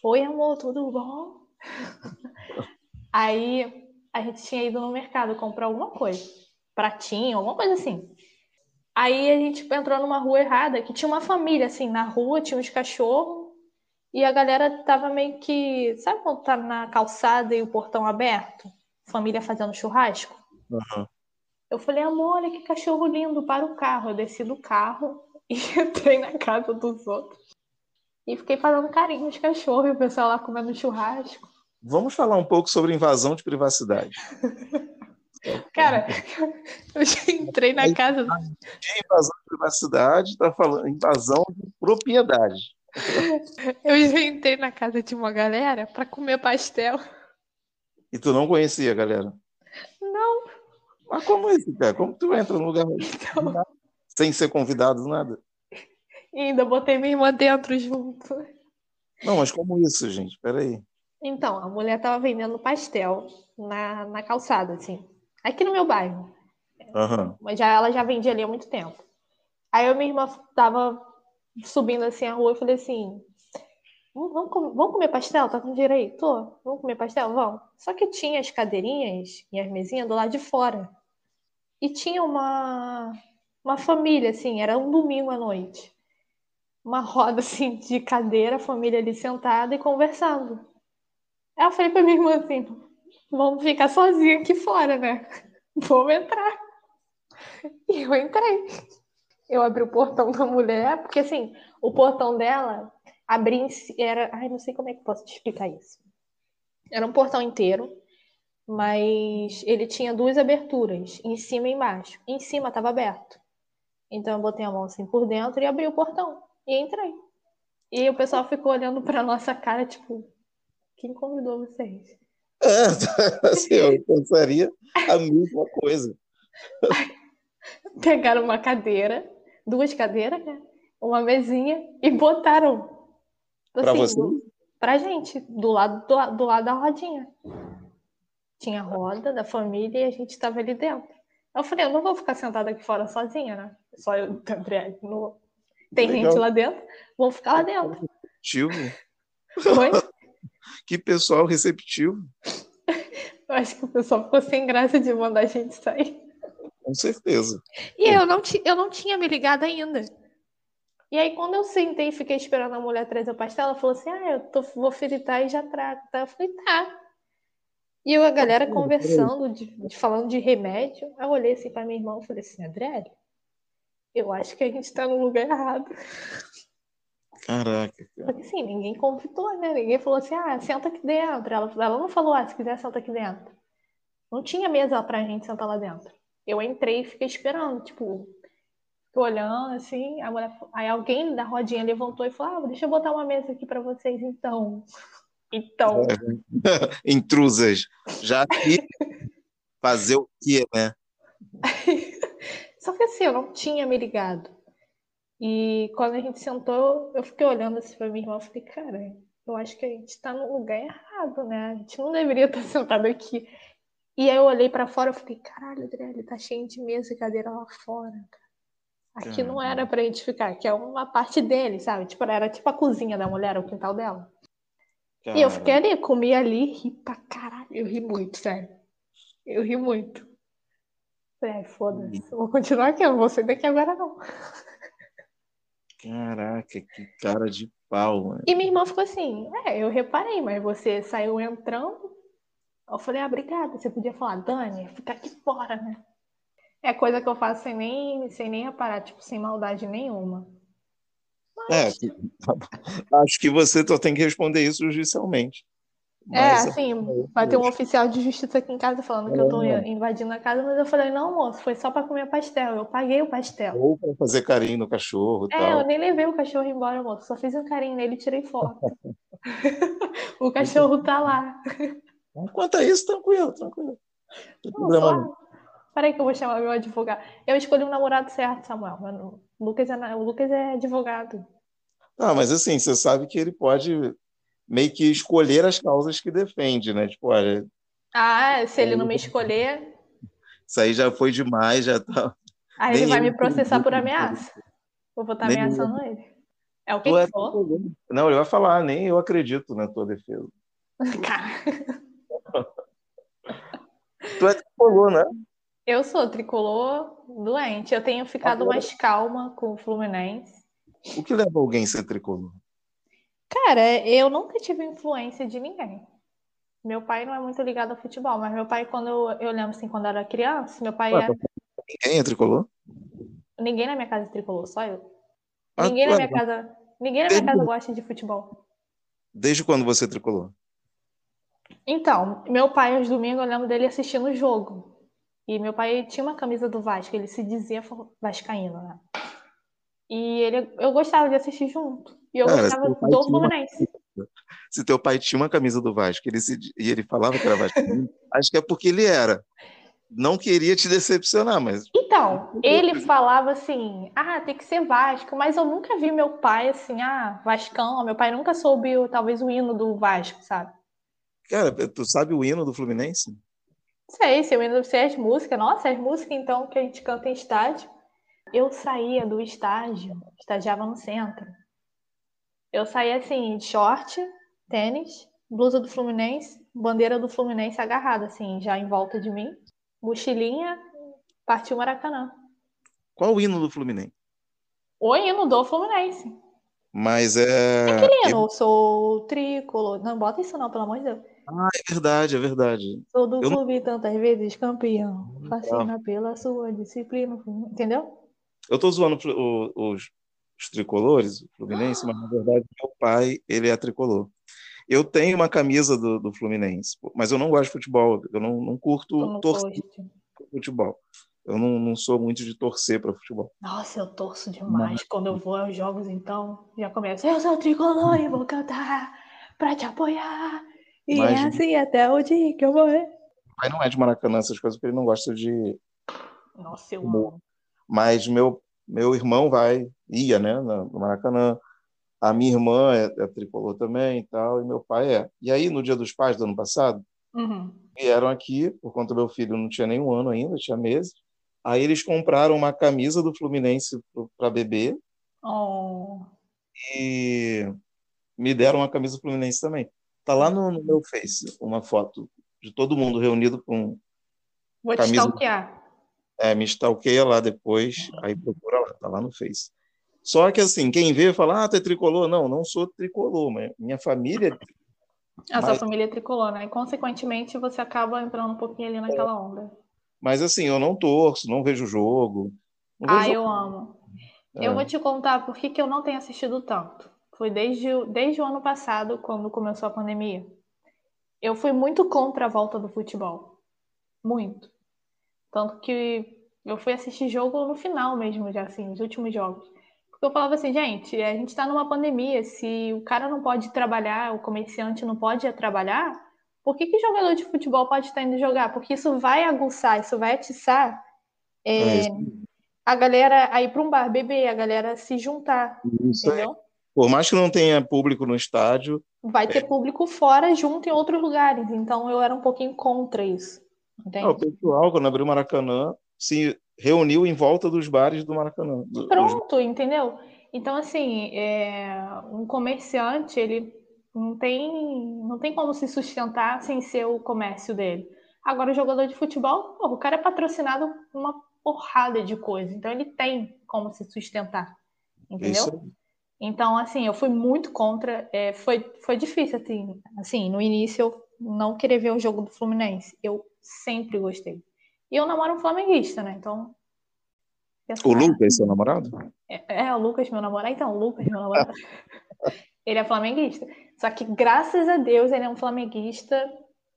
Oi, amor, tudo bom? Aí a gente tinha ido no mercado comprar alguma coisa. Pratinho, alguma coisa assim. Aí a gente entrou numa rua errada, que tinha uma família, assim, na rua, tinha uns cachorros, e a galera tava meio que. Sabe quando tá na calçada e o portão aberto? Família fazendo churrasco? Uhum. Eu falei, amor, olha que cachorro lindo, para o carro. Eu desci do carro e entrei na casa dos outros. E fiquei fazendo carinho nos cachorros, e o pessoal lá comendo churrasco. Vamos falar um pouco sobre invasão de privacidade. Cara, eu já entrei na casa. De invasão de privacidade, está falando invasão de propriedade. Eu já entrei na casa de uma galera para comer pastel. E tu não conhecia a galera? Não. Mas como é isso, cara? Como tu entra no lugar então... sem ser convidado, nada? E ainda botei minha irmã dentro junto. Não, mas como isso, gente? Peraí. Então, a mulher tava vendendo pastel na, na calçada, assim. Aqui no meu bairro. Uhum. Mas já, ela já vendia ali há muito tempo. Aí eu minha irmã tava subindo assim a rua e falei assim: vamos, comer, vamos comer pastel? Tá com dinheiro aí? Tô. Vamos comer pastel? Vamos. Só que tinha as cadeirinhas e as mesinhas do lado de fora. E tinha uma, uma família, assim, era um domingo à noite. Uma roda, assim, de cadeira, a família ali sentada e conversando. Eu falei pra minha irmã assim: vamos ficar sozinha aqui fora, né? Vamos entrar. E eu entrei eu abri o portão da mulher, porque assim, o portão dela abria era, ai, não sei como é que posso te explicar isso. Era um portão inteiro, mas ele tinha duas aberturas, em cima e embaixo. Em cima estava aberto. Então eu botei a mão assim por dentro e abri o portão e entrei. E o pessoal ficou olhando para nossa cara, tipo, quem convidou vocês? É, assim, eu pensaria a mesma coisa. Pegaram uma cadeira, duas cadeiras, né? uma mesinha e botaram. Assim, para você? Pra gente, do lado, do, do, lado da rodinha. Tinha roda da família e a gente estava ali dentro. Eu falei, eu não vou ficar sentada aqui fora sozinha, né? Só eu, André, no... tem Legal. gente lá dentro, vou ficar lá dentro. Receptivo. Oi? que pessoal receptivo. Eu acho que o pessoal ficou sem graça de mandar a gente sair. Com certeza. E eu não, eu não tinha me ligado ainda. E aí, quando eu sentei e fiquei esperando a mulher trazer o pastel, ela falou assim: Ah, eu tô, vou fritar e já trago. Tá? Eu falei: Tá. E eu, a galera conversando, de, de, falando de remédio. Aí eu olhei assim para minha irmã e falei assim: André, eu acho que a gente tá no lugar errado. Caraca. Cara. Porque assim, ninguém convidou, né? Ninguém falou assim: Ah, senta aqui dentro. Ela, ela não falou: Ah, se quiser, senta aqui dentro. Não tinha mesa pra gente sentar lá dentro eu entrei e fiquei esperando, tipo, olhando assim, a mulher, aí alguém da rodinha levantou e falou: ah, deixa eu botar uma mesa aqui para vocês então. Então. Intrusas. Já que fazer o quê, né? Só que assim, eu não tinha me ligado. E quando a gente sentou, eu fiquei olhando assim pra minha irmã e falei, cara, eu acho que a gente tá no lugar errado, né? A gente não deveria estar sentado aqui. E aí eu olhei para fora e falei, caralho, Adriele, tá cheio de mesa e cadeira lá fora. Aqui não era pra gente ficar, aqui é uma parte dele, sabe? Tipo, era tipo a cozinha da mulher, o quintal dela. E eu fiquei ali, comi ali, ri pra caralho. Eu ri muito, sério. Eu ri muito. É, foda-se. Vou continuar aqui, eu não vou sair daqui agora, não. Caraca, que cara de pau, mano. E minha irmã ficou assim, é, eu reparei, mas você saiu entrando, eu falei, ah, obrigada. Você podia falar, Dani, fica aqui fora, né? É coisa que eu faço sem nem, sem nem reparar, tipo, sem maldade nenhuma. Mas... É, acho que você só tem que responder isso judicialmente. É, mas, é, assim, vai ter um oficial de justiça aqui em casa falando é, que eu tô é. invadindo a casa, mas eu falei, não, moço, foi só para comer pastel, eu paguei o pastel. Ou para fazer carinho no cachorro. É, tal. eu nem levei o cachorro embora, moço, só fiz um carinho nele e tirei foto. o cachorro tá lá. Quanto a isso, tranquilo, tranquilo. Não tem problema não. Peraí que eu vou chamar meu advogado. Eu escolhi um namorado certo, Samuel. O, Lucas é, o Lucas é advogado. Ah, mas assim, você sabe que ele pode meio que escolher as causas que defende, né? Tipo, olha. Ah, se ele não me escolher. Isso aí já foi demais, já tá. Aí ele vai me processar por ameaça. Vou botar ameaçando ele. É o que, que é falou? Não, ele vai falar, nem eu acredito na tua defesa. Cara. Tu é tricolor, né? Eu sou tricolor doente. Eu tenho ficado Agora... mais calma com o Fluminense. O que leva alguém a ser tricolor? Cara, eu nunca tive influência de ninguém. Meu pai não é muito ligado ao futebol, mas meu pai, quando eu, eu lembro assim, quando eu era criança, meu pai Ué, é. Ninguém é tricolor? Ninguém na minha casa é tricolor, só eu. Ah, ninguém na minha casa. Ninguém na minha casa gosta de futebol. Desde quando você é tricolor? Então, meu pai, aos domingos, eu lembro dele assistindo o jogo. E meu pai tinha uma camisa do Vasco, ele se dizia vascaíno, né? E ele, eu gostava de assistir junto. E eu Cara, gostava do Fluminense. Uma... Se teu pai tinha uma camisa do Vasco ele se... e ele falava que era vascaíno, acho que é porque ele era. Não queria te decepcionar, mas. Então, ele falava assim: ah, tem que ser Vasco, mas eu nunca vi meu pai assim, ah, Vascão. Meu pai nunca soube, talvez, o hino do Vasco, sabe? Cara, tu sabe o hino do Fluminense? Sei, sei, o hino, sei as músicas. Nossa, as músicas, então, que a gente canta em estádio. Eu saía do estágio, estagiava no centro. Eu saía assim, de short, tênis, blusa do Fluminense, bandeira do Fluminense agarrada, assim, já em volta de mim. Mochilinha, partiu Maracanã. Qual o hino do Fluminense? O hino do Fluminense. Mas é. Aquele hino, eu... sou tricolor. Não, bota isso não, pelo amor de Deus. Ah, é verdade, é verdade. Sou do eu clube não... tantas vezes campeão. Fascina pela sua disciplina. Entendeu? Eu tô zoando os, os tricolores, o Fluminense, mas na verdade meu pai, ele é tricolor. Eu tenho uma camisa do, do Fluminense, mas eu não gosto de futebol, eu não, não curto torcer futebol. Eu não, não sou muito de torcer para futebol. Nossa, eu torço demais. Mas... Quando eu vou aos jogos, então, já começa. Eu sou tricolor e vou cantar para te apoiar. E mas... é assim até o dia que eu morrer. Mas não é de Maracanã essas coisas, porque ele não gosta de. Nossa, eu amo. Mas meu, meu irmão vai, ia, né, no Maracanã. A minha irmã é, é, tricolor também e tal, e meu pai é. E aí, no Dia dos Pais do ano passado, uhum. vieram aqui, por conta do meu filho não tinha nenhum ano ainda, tinha meses. Aí eles compraram uma camisa do Fluminense para bebê. Oh. E me deram uma camisa do Fluminense também. Tá lá no, no meu Face uma foto de todo mundo reunido com Vou camisa. te. É, me stalkeia lá depois, aí procura lá, tá lá no Face. Só que assim, quem vê fala, ah, tu é tricolor. Não, não sou tricolor, mas minha família. A sua família é tricolor, né? E consequentemente você acaba entrando um pouquinho ali naquela onda. Mas assim, eu não torço, não vejo jogo. Não ah, vejo eu jogo. amo. É. Eu vou te contar por que, que eu não tenho assistido tanto. Foi desde, desde o ano passado, quando começou a pandemia. Eu fui muito contra a volta do futebol. Muito. Tanto que eu fui assistir jogo no final mesmo, já assim, os últimos jogos. Porque eu falava assim, gente, a gente está numa pandemia, se o cara não pode trabalhar, o comerciante não pode trabalhar, por que, que jogador de futebol pode estar indo jogar? Porque isso vai aguçar, isso vai atiçar é, é a galera a ir para um bar beber, a galera se juntar, isso entendeu? É. Por mais que não tenha público no estádio... Vai ter é... público fora, junto em outros lugares, então eu era um pouquinho contra isso. Entende? o pessoal, quando abriu o Maracanã, se reuniu em volta dos bares do Maracanã. Pronto, dos... entendeu? Então, assim, é... um comerciante, ele não tem, não tem como se sustentar sem ser o comércio dele. Agora, o jogador de futebol, porra, o cara é patrocinado por uma porrada de coisa, então ele tem como se sustentar, entendeu? Isso. Então, assim, eu fui muito contra, é, foi, foi difícil, assim, assim, no início eu não querer ver o jogo do Fluminense, eu sempre gostei. E eu namoro um flamenguista, né? Então. O Lucas, seu namorado? É, é, o Lucas, meu namorado. Então, o Lucas, meu namorado. ele é flamenguista. Só que, graças a Deus, ele é um flamenguista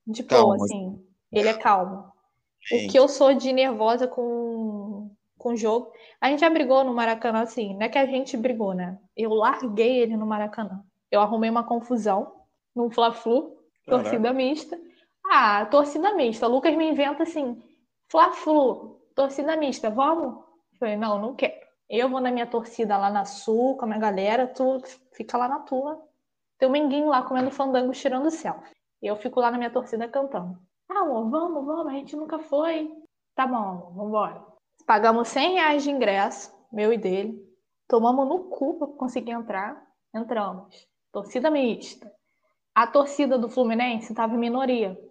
de boa, assim. Ele é calmo. Sim. O que eu sou de nervosa com, com o jogo. A gente já brigou no Maracanã, assim. Não é que a gente brigou, né? Eu larguei ele no Maracanã. Eu arrumei uma confusão no Fla-Flu, torcida mista. Ah, torcida mista. O Lucas me inventa assim Fla-Flu, torcida mista, vamos? Eu falei, não, não quero. Eu vou na minha torcida lá na Sul, com a minha galera, tu fica lá na tua. Tem um menguinho lá comendo fandango, tirando selfie. E eu fico lá na minha torcida cantando. Ah, amor, vamos, vamos, a gente nunca foi. Tá bom, amor, vambora. Pagamos 100 reais de ingresso, meu e dele. Tomamos no cu pra conseguir entrar. Entramos. Torcida mista. A torcida do Fluminense estava em minoria.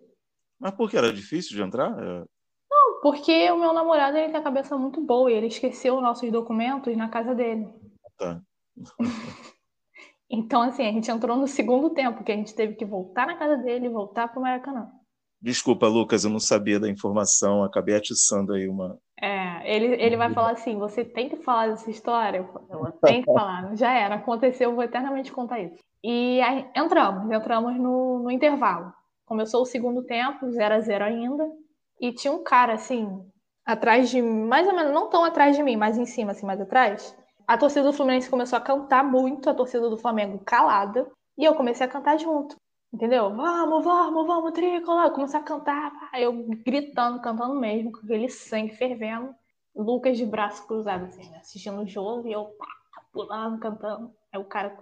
Mas por que era difícil de entrar? É... Não, porque o meu namorado ele tem a cabeça muito boa e ele esqueceu nossos documentos na casa dele. Tá. então, assim, a gente entrou no segundo tempo, que a gente teve que voltar na casa dele e voltar pro Maracanã. Desculpa, Lucas, eu não sabia da informação, acabei atiçando aí uma. É, ele, ele vai falar assim: você tem que falar dessa história? Eu tenho que falar, já era, aconteceu, eu vou eternamente contar isso. E aí, entramos, entramos no, no intervalo. Começou o segundo tempo, 0 a 0 ainda, e tinha um cara assim, atrás de mais ou menos, não tão atrás de mim, mas em cima, assim, mais atrás. A torcida do Fluminense começou a cantar muito, a torcida do Flamengo calada, e eu comecei a cantar junto. Entendeu? Vamos, vamos, vamos, tricolor. Começar a cantar, eu gritando, cantando mesmo, com aquele sangue fervendo. Lucas de braço cruzado, assim, assistindo o jogo, e eu pá, pulando, cantando. Aí o cara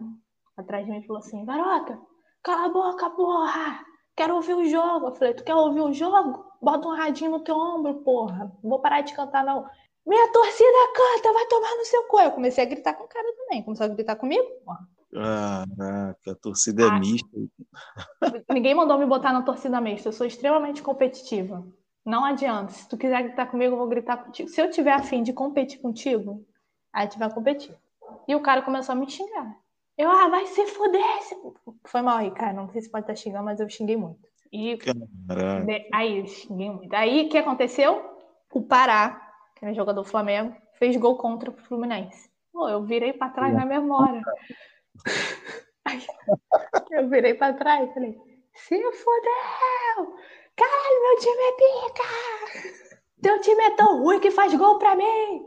atrás de mim falou assim: Garota, cala a boca, porra! Quero ouvir o jogo. Eu falei: Tu quer ouvir o jogo? Bota um radinho no teu ombro, porra. Não vou parar de cantar, não. Minha torcida canta, vai tomar no seu cu. Eu comecei a gritar com o cara também. Começou a gritar comigo, porra. Caraca, a torcida é ah, mista. Ninguém mandou me botar na torcida mista. Eu sou extremamente competitiva. Não adianta. Se tu quiser gritar comigo, eu vou gritar contigo. Se eu tiver afim de competir contigo, aí a gente vai competir. E o cara começou a me xingar. Eu, ah, vai se fuder. Foi mal aí, cara. Não sei se pode estar xingando, mas eu xinguei muito. E aí, eu xinguei muito. Aí, o que aconteceu? O Pará, que é jogador do Flamengo, fez gol contra o Fluminense. Pô, eu virei para trás na memória. Aí, eu virei pra trás e falei, se fodeu! Caralho, meu time é pica! Teu time é tão ruim que faz gol pra mim!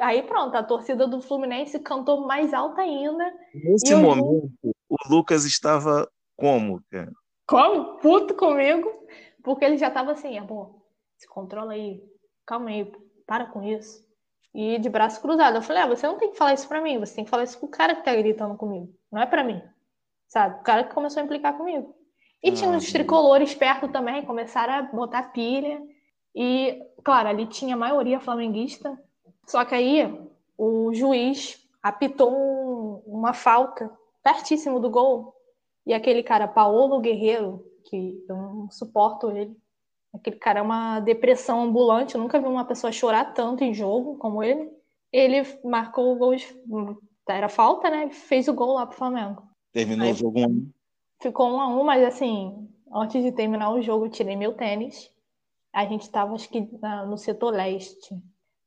Aí pronto, a torcida do Fluminense cantou mais alta ainda. Nesse momento, o Lucas estava como, cara? Como? Puto comigo, porque ele já tava assim, amor, se controla aí, calma aí, para com isso e de braço cruzado. Eu falei, ah, você não tem que falar isso pra mim, você tem que falar isso com o cara que tá gritando comigo, não é pra mim, sabe? O cara que começou a implicar comigo. E ah, tinha uns tricolores perto também, começaram a botar pilha. E, claro, ali tinha a maioria flamenguista. Só que aí o juiz apitou um, uma falta pertíssimo do gol. E aquele cara, Paulo Guerreiro, que eu não suporto ele, Aquele cara é uma depressão ambulante. Eu nunca vi uma pessoa chorar tanto em jogo como ele. Ele marcou o gol. De... Era falta, né? Fez o gol lá pro Flamengo. Terminou Aí, o jogo 1 um. Ficou 1 um a 1 um, mas assim, antes de terminar o jogo, eu tirei meu tênis. A gente tava, acho que, no setor leste.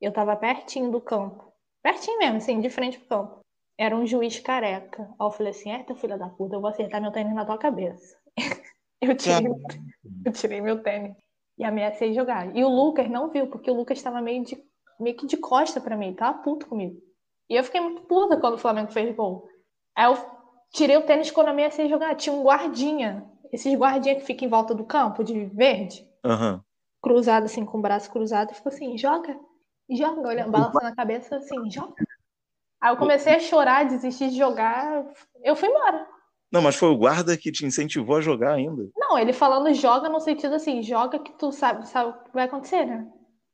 Eu tava pertinho do campo. Pertinho mesmo, assim, de frente pro campo. Era um juiz careca. Aí eu falei assim: Eita, filha da puta, eu vou acertar meu tênis na tua cabeça. eu, tirei, eu tirei meu tênis e ameacei jogar. E o Lucas não viu, porque o Lucas estava meio, de, meio que de costa para mim, tava puto comigo. E eu fiquei muito puta quando o Flamengo fez gol. Aí eu tirei o tênis quando ameacei jogar. Tinha um guardinha, esses guardinhas que ficam em volta do campo, de verde, uhum. cruzado assim, com o braço cruzado, e ficou assim: joga, joga, olhando, balançando a cabeça assim, joga. Aí eu comecei a chorar, desistir de jogar, eu fui embora. Não, mas foi o guarda que te incentivou a jogar ainda. Não, ele falando joga no sentido assim, joga que tu sabe, sabe o que vai acontecer, né?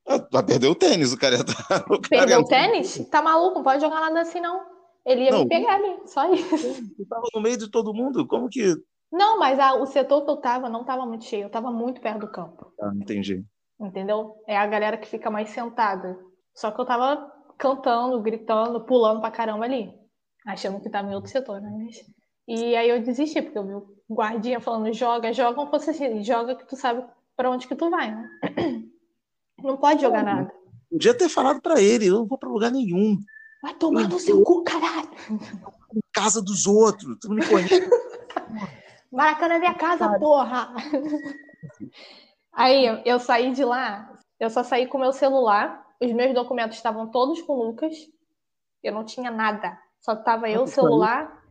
Ah, vai perder o tênis, o cara tá. O Perdeu o tênis? Tá maluco, não pode jogar nada assim, não. Ele ia não, me pegar ali, só isso. Tu tava no meio de todo mundo, como que. Não, mas a, o setor que eu tava não tava muito cheio, eu tava muito perto do campo. Ah, entendi. Entendeu? É a galera que fica mais sentada. Só que eu tava cantando, gritando, pulando pra caramba ali. Achando que tava em outro setor, né? Mas... E aí eu desisti, porque eu vi o guardinha falando joga, joga, como fosse assim, joga que tu sabe para onde que tu vai, né? Não pode jogar não, nada. Podia ter falado para ele, eu não vou para lugar nenhum. Vai tomar no seu cu, caralho. Em casa dos outros, tu não me conhece. Marca na minha casa, porra. Aí eu saí de lá, eu só saí com meu celular, os meus documentos estavam todos com o Lucas, eu não tinha nada, só tava eu, o celular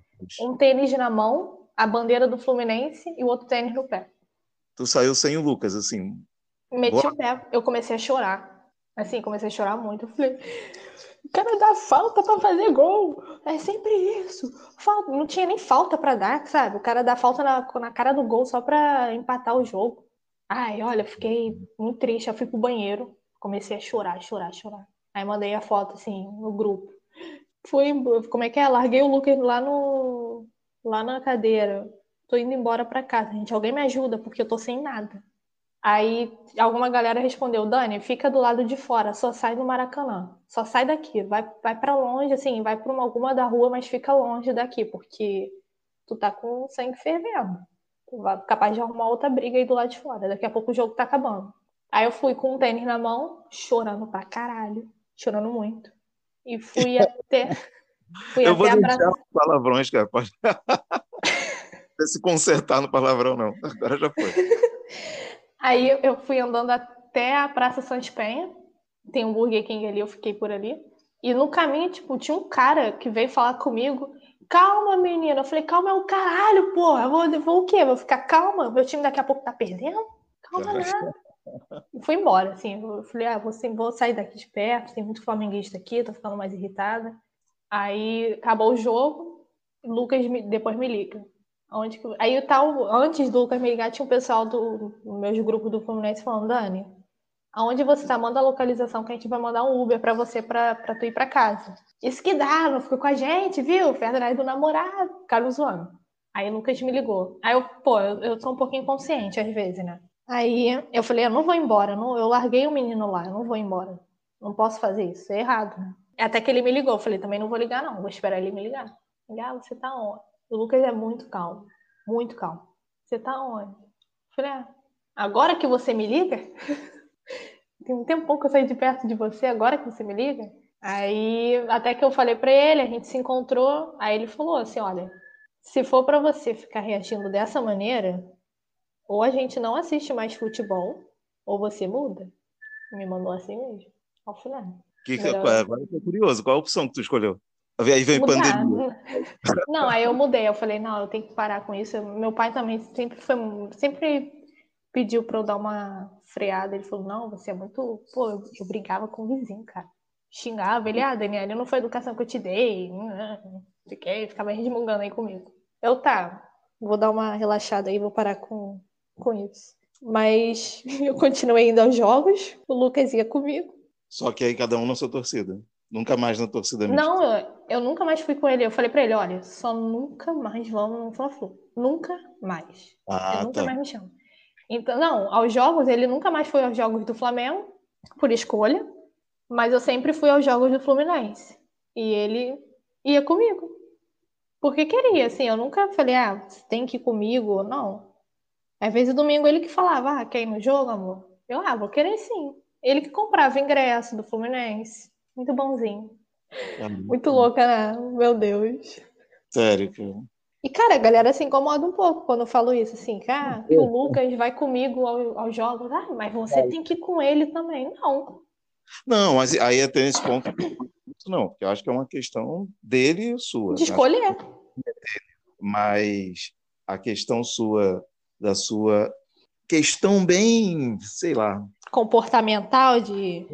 um tênis na mão, a bandeira do Fluminense e o outro tênis no pé. Tu saiu sem o Lucas, assim? Meti Boa. o pé, eu comecei a chorar. Assim, comecei a chorar muito. Eu falei, o cara dá falta para fazer gol. É sempre isso. Falta. Não tinha nem falta para dar, sabe? O cara dá falta na, na cara do gol só para empatar o jogo. Ai, olha, fiquei muito triste. Eu fui pro banheiro, comecei a chorar, chorar, chorar. Aí mandei a foto, assim, no grupo fui, como é que é? Larguei o Lucas lá no lá na cadeira. Tô indo embora para casa, gente. Alguém me ajuda porque eu tô sem nada. Aí alguma galera respondeu, Dani, fica do lado de fora, só sai do Maracanã, só sai daqui, vai, vai para longe, assim, vai para alguma da rua, mas fica longe daqui, porque tu tá com sangue fervendo. Capaz de arrumar outra briga aí do lado de fora. Daqui a pouco o jogo tá acabando. Aí eu fui com um tênis na mão, chorando pra caralho, chorando muito. E fui até. Fui eu até vou deixar os palavrões, cara. Pode... se consertar no palavrão, não. Agora já foi. Aí eu fui andando até a Praça Santa Penha. Tem um Burger King ali, eu fiquei por ali. E no caminho, tipo, tinha um cara que veio falar comigo. Calma, menina. Eu falei, calma é o caralho, porra. Eu vou, vou o quê? Vou ficar calma? Meu time daqui a pouco tá perdendo? Calma nada. E fui embora, assim. Eu falei, ah, vou, vou sair daqui de perto. Tem muito flamenguista aqui, tô ficando mais irritada. Aí acabou o jogo. Lucas me, depois me liga. Onde que... Aí tal, antes do Lucas me ligar, tinha um pessoal do, do meu grupo do Fluminense falando, Dani, aonde você tá? Manda a localização que a gente vai mandar um Uber para você para tu ir para casa. Isso que dá, não ficou com a gente, viu? Foi atrás do namorado, ficaram zoando. Aí o Lucas me ligou. Aí eu, pô, eu, eu sou um pouquinho consciente às vezes, né? Aí eu falei, eu não vou embora, não, eu larguei o menino lá, eu não vou embora. Não posso fazer isso, é errado, né? Até que ele me ligou, eu falei, também não vou ligar não, vou esperar ele me ligar. Ah, você tá onde? O Lucas é muito calmo, muito calmo. Você tá onde? Eu falei, ah, agora que você me liga? Tem um tempo que eu saí de perto de você, agora que você me liga? Aí, até que eu falei para ele, a gente se encontrou, aí ele falou assim, olha, se for para você ficar reagindo dessa maneira, ou a gente não assiste mais futebol, ou você muda. Me mandou assim mesmo. Ao final. Que, que, agora eu tô curioso, qual a opção que tu escolheu? Aí vem Mudar. pandemia. Não, aí eu mudei. Eu falei, não, eu tenho que parar com isso. Meu pai também sempre foi, sempre pediu para eu dar uma freada. Ele falou, não, você é muito. Pô, eu, eu brigava com o vizinho, cara. Xingava ele, ah, Daniela, não foi a educação que eu te dei. Fiquei, ficava resmungando aí comigo. Eu tá, vou dar uma relaxada aí, vou parar com, com isso. Mas eu continuei indo aos jogos, o Lucas ia comigo. Só que aí cada um na sua torcida. Nunca mais na torcida mista. Não, eu, eu nunca mais fui com ele. Eu falei pra ele, olha, só nunca mais vamos no Fla-Flu. Nunca mais. Ah, ele nunca tá. mais me chama. Então, não, aos jogos, ele nunca mais foi aos jogos do Flamengo, por escolha, mas eu sempre fui aos jogos do Fluminense. E ele ia comigo. Porque queria, assim, eu nunca falei, ah, você tem que ir comigo, não. Às vezes domingo ele que falava, ah, quer ir no jogo, amor? Eu, ah, vou querer sim. Ele que comprava ingresso do Fluminense. Muito bonzinho. É muito louca, né? Meu Deus. Sério, cara. E, cara, a galera se incomoda um pouco quando eu falo isso, assim, que, ah, que o Lucas vai comigo aos ao jogos. Ah, mas você é. tem que ir com ele também. Não. Não, mas aí até nesse ponto, não, porque eu acho que é uma questão dele e sua. De escolher. Mas a questão sua, da sua questão bem, sei lá. Comportamental de.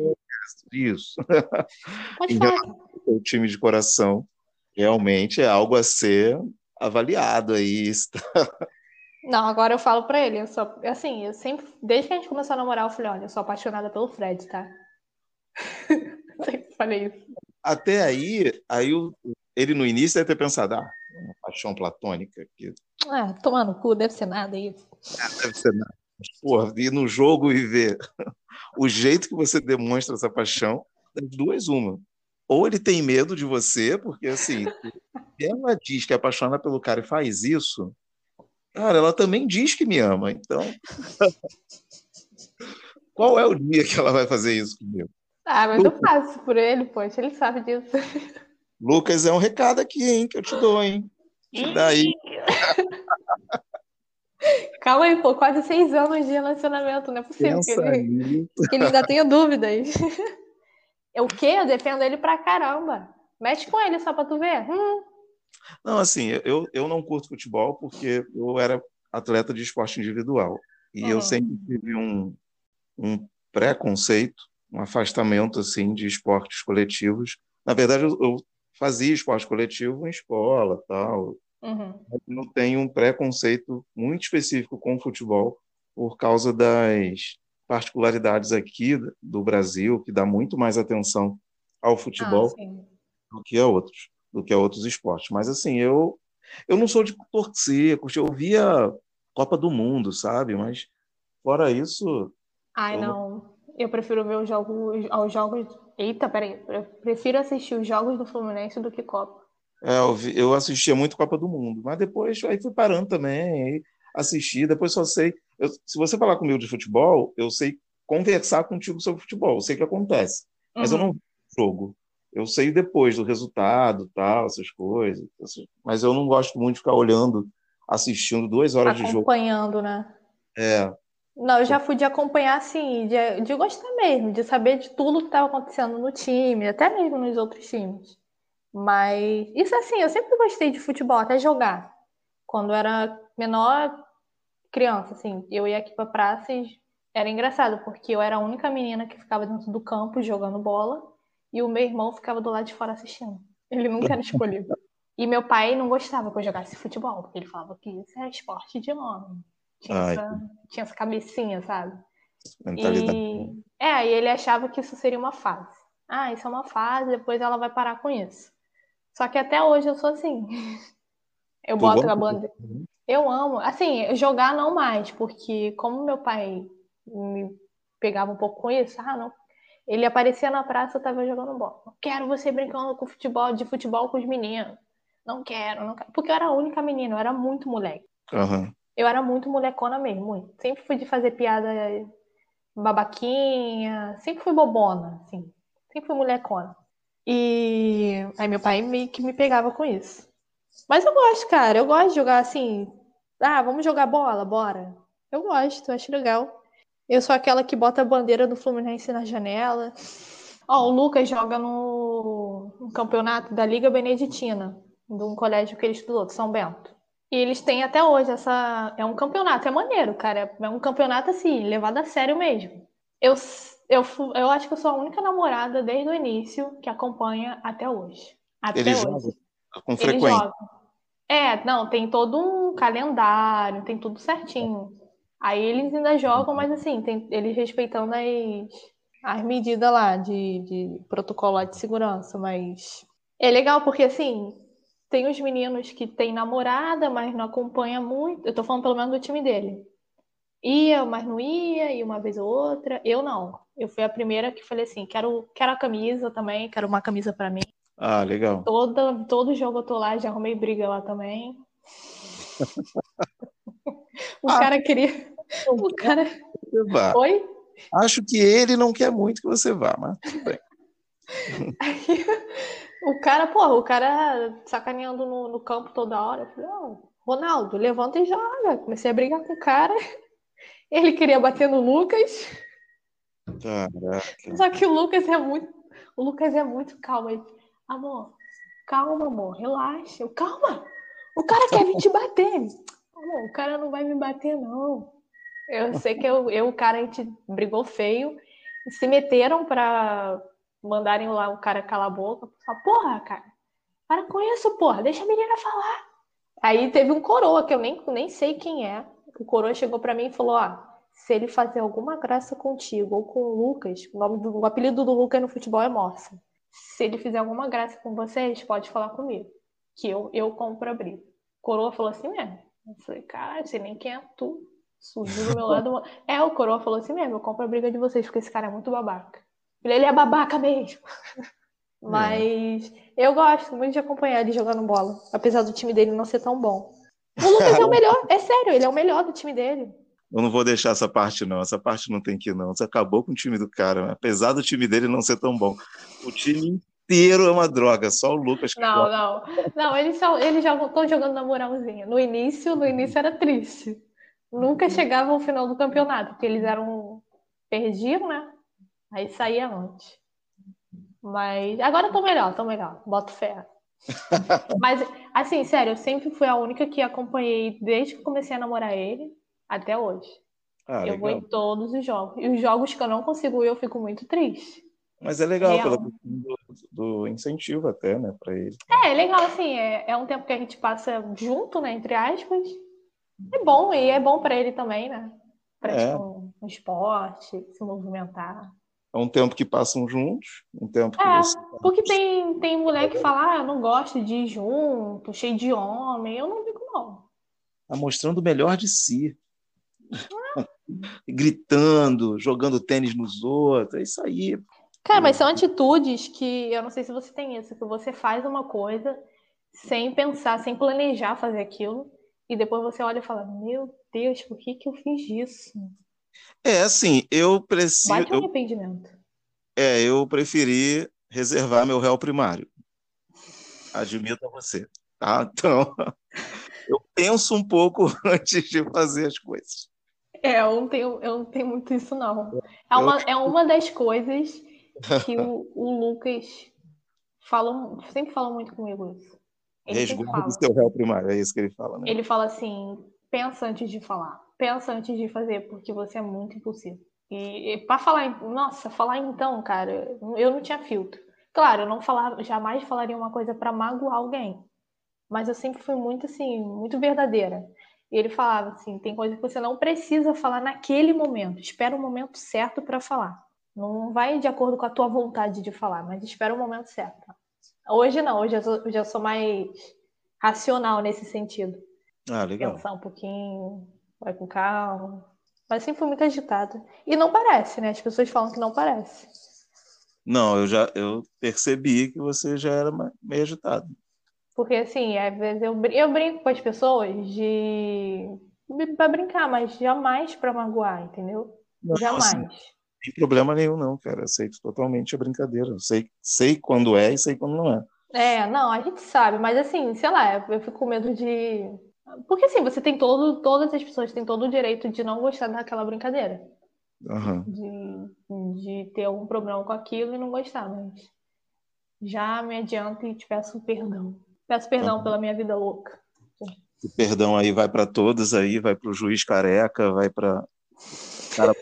Isso. Pode falar. O time de coração realmente é algo a ser avaliado aí. Não, agora eu falo para ele, eu sou assim, eu sempre, desde que a gente começou a namorar, eu falei, olha, eu sou apaixonada pelo Fred, tá? sempre falei isso. Até aí, aí o, ele no início deve ter pensado, ah, uma paixão platônica. Que... Ah, tomar no cu, deve ser nada isso. Ah, deve ser nada. Porra, ir no jogo e ver o jeito que você demonstra essa paixão, das duas, uma. Ou ele tem medo de você, porque assim, ela diz que é apaixonada pelo cara e faz isso, cara, ela também diz que me ama. Então, qual é o dia que ela vai fazer isso comigo? Ah, mas Lucas. eu faço por ele, poxa, ele sabe disso. Lucas, é um recado aqui, hein, que eu te dou, hein? Te dá aí. Calma aí, pô, quase seis anos de relacionamento, não é possível que ele, que ele ainda tenha dúvidas. O quê? Eu defendo ele pra caramba. Mexe com ele só pra tu ver. Hum. Não, assim, eu, eu não curto futebol porque eu era atleta de esporte individual. E uhum. eu sempre tive um, um preconceito, um afastamento, assim, de esportes coletivos. Na verdade, eu, eu fazia esporte coletivo em escola, tal, Uhum. Não tem um preconceito muito específico com o futebol por causa das particularidades aqui do Brasil, que dá muito mais atenção ao futebol ah, do que a outros, do que a outros esportes. Mas assim, eu eu não sou de torcer, eu via Copa do Mundo, sabe? Mas Fora isso. Ai, eu... não. Eu prefiro ver os jogos, os jogos. Eita, peraí. Eu prefiro assistir os jogos do Fluminense do que Copa. É, eu, vi, eu assistia muito Copa do Mundo, mas depois aí fui parando também, aí assisti, depois só sei. Eu, se você falar comigo de futebol, eu sei conversar contigo sobre futebol, eu sei o que acontece, mas uhum. eu não jogo. Eu sei depois do resultado, tal, essas coisas. Mas eu não gosto muito de ficar olhando, assistindo duas horas de jogo. Acompanhando, né? É. Não, eu já fui de acompanhar, assim, de, de gostar mesmo, de saber de tudo que estava acontecendo no time, até mesmo nos outros times. Mas isso assim, eu sempre gostei de futebol, até jogar. Quando era menor, criança, assim, eu ia aqui pra praça e era engraçado, porque eu era a única menina que ficava dentro do campo jogando bola e o meu irmão ficava do lado de fora assistindo. Ele nunca era escolhido. E meu pai não gostava que eu jogasse futebol, porque ele falava que isso era esporte de homem. Tinha, essa, tinha essa cabecinha, sabe? E, é, e ele achava que isso seria uma fase. Ah, isso é uma fase, depois ela vai parar com isso. Só que até hoje eu sou assim. Eu boto a bandeira. Eu amo. Assim, jogar não mais, porque como meu pai me pegava um pouco com isso, ah, não. Ele aparecia na praça, eu tava jogando bola. Não quero você brincando com futebol, de futebol com os meninos. Não quero, não quero. Porque eu era a única menina, eu era muito moleque. Uhum. Eu era muito molecona mesmo, muito. Sempre fui de fazer piada babaquinha, sempre fui bobona, assim. Sempre fui molecona. E aí meu pai meio que me pegava com isso. Mas eu gosto, cara. Eu gosto de jogar assim. Ah, vamos jogar bola, bora. Eu gosto, acho legal. Eu sou aquela que bota a bandeira do Fluminense na janela. Ó, o Lucas joga no, no campeonato da Liga Beneditina, de um colégio que ele estudou, de São Bento. E eles têm até hoje essa. É um campeonato, é maneiro, cara. É um campeonato assim, levado a sério mesmo. Eu eu, eu acho que eu sou a única namorada desde o início que acompanha até hoje. Até Ele hoje. joga com frequência. É, não, tem todo um calendário, tem tudo certinho. Aí eles ainda jogam, mas assim, tem, eles respeitando as, as medidas lá de, de protocolo de segurança, mas é legal porque assim, tem os meninos que têm namorada, mas não acompanha muito. Eu tô falando pelo menos do time dele. Ia, mas não ia, e uma vez ou outra. Eu não. Eu fui a primeira que falei assim: quero, quero a camisa também, quero uma camisa para mim. Ah, legal. Toda, todo jogo eu tô lá, já arrumei briga lá também. o ah, cara queria. O cara. Oi? Acho que ele não quer muito que você vá, mas tudo bem. o cara, porra, o cara sacaneando no, no campo toda hora. Eu falei, oh, Ronaldo, levanta e joga. Comecei a brigar com o cara. Ele queria bater no Lucas. Caraca. Só que o Lucas é muito. O Lucas é muito calmo. Ele, amor, calma, amor, relaxa. Eu, calma! O cara quer vir te bater. Amor, o cara não vai me bater, não. Eu sei que eu, eu o cara, a gente brigou feio. Se meteram pra mandarem lá o cara calar a boca. Falar, porra, cara, para com isso, porra, deixa a menina falar. Aí teve um coroa, que eu nem, nem sei quem é. O coroa chegou para mim e falou: ó, se ele fazer alguma graça contigo ou com o Lucas, o, nome do, o apelido do Lucas no futebol é Morsa. Se ele fizer alguma graça com vocês, pode falar comigo, que eu, eu compro a briga. Coroa falou assim mesmo. Eu falei, cara, você nem quem é tu. Surgiu do meu lado. É, o Coroa falou assim mesmo, eu compro a briga de vocês, porque esse cara é muito babaca. Ele é babaca mesmo. Mas é. eu gosto muito de acompanhar ele jogando bola, apesar do time dele não ser tão bom. O Lucas é o melhor, é sério, ele é o melhor do time dele. Eu não vou deixar essa parte, não. Essa parte não tem que ir, não. Você acabou com o time do cara, apesar do time dele não ser tão bom. O time inteiro é uma droga, só o Lucas que Não, não. Não, eles, só, eles já estão jogando na moralzinha. No início, no início era triste. Nunca chegava ao final do campeonato, porque eles eram. perdiam, né? Aí saía antes. Mas agora tô melhor, tô melhor. Boto fé. Mas, assim, sério, eu sempre fui a única que acompanhei desde que comecei a namorar ele até hoje. Ah, eu legal. vou em todos os jogos. E os jogos que eu não consigo ir, eu fico muito triste. Mas é legal pelo do, do, incentivo até, né, para ele. É, é legal, assim, é, é um tempo que a gente passa junto, né, entre aspas. É bom, e é bom para ele também, né? Praticar é. um, um esporte, se movimentar. É um tempo que passam juntos, um tempo que é, você... porque tem, tem mulher que fala, ah, eu não gosto de ir junto, cheio de homem. Eu não digo, não. Tá mostrando o melhor de si. gritando, jogando tênis nos outros, é isso aí. Cara, mas são atitudes que eu não sei se você tem isso, que você faz uma coisa sem pensar, sem planejar fazer aquilo, e depois você olha e fala: Meu Deus, por que, que eu fiz isso? É, assim, eu preciso. Bate um arrependimento. É, eu preferi reservar meu réu primário. Admito a você. Tá? Então, eu penso um pouco antes de fazer as coisas. É, eu não tenho, eu não tenho muito isso, não. É uma, é uma das coisas que o, o Lucas fala, sempre fala muito comigo isso. Resguarde o seu réu primário, é isso que ele fala, né? Ele fala assim: pensa antes de falar, pensa antes de fazer, porque você é muito impulsivo. E, e para falar, nossa, falar então, cara, eu não tinha filtro. Claro, eu não falava, jamais falaria uma coisa para magoar alguém, mas eu sempre fui muito assim, muito verdadeira. E ele falava assim: tem coisa que você não precisa falar naquele momento, espera o momento certo para falar. Não vai de acordo com a tua vontade de falar, mas espera o momento certo. Hoje não, hoje eu, sou, já sou mais racional nesse sentido. Ah, legal. Pensar um pouquinho, vai com calma. Mas sempre fui muito agitada. E não parece, né? As pessoas falam que não parece. Não, eu já eu percebi que você já era meio agitado. Porque assim, às vezes eu, eu brinco com as pessoas de para brincar, mas jamais para magoar, entendeu? Não, jamais. Assim, tem problema nenhum, não, cara. Aceito totalmente a brincadeira. Eu sei, sei quando é e sei quando não é. É, não, a gente sabe, mas assim, sei lá, eu fico com medo de. Porque assim, você tem todo, todas as pessoas têm todo o direito de não gostar daquela brincadeira. Uhum. De, de ter algum problema com aquilo e não gostar, mas já me adianto e te peço perdão. Peço perdão uhum. pela minha vida louca. O perdão aí vai para todos aí, vai para o juiz careca, vai para cara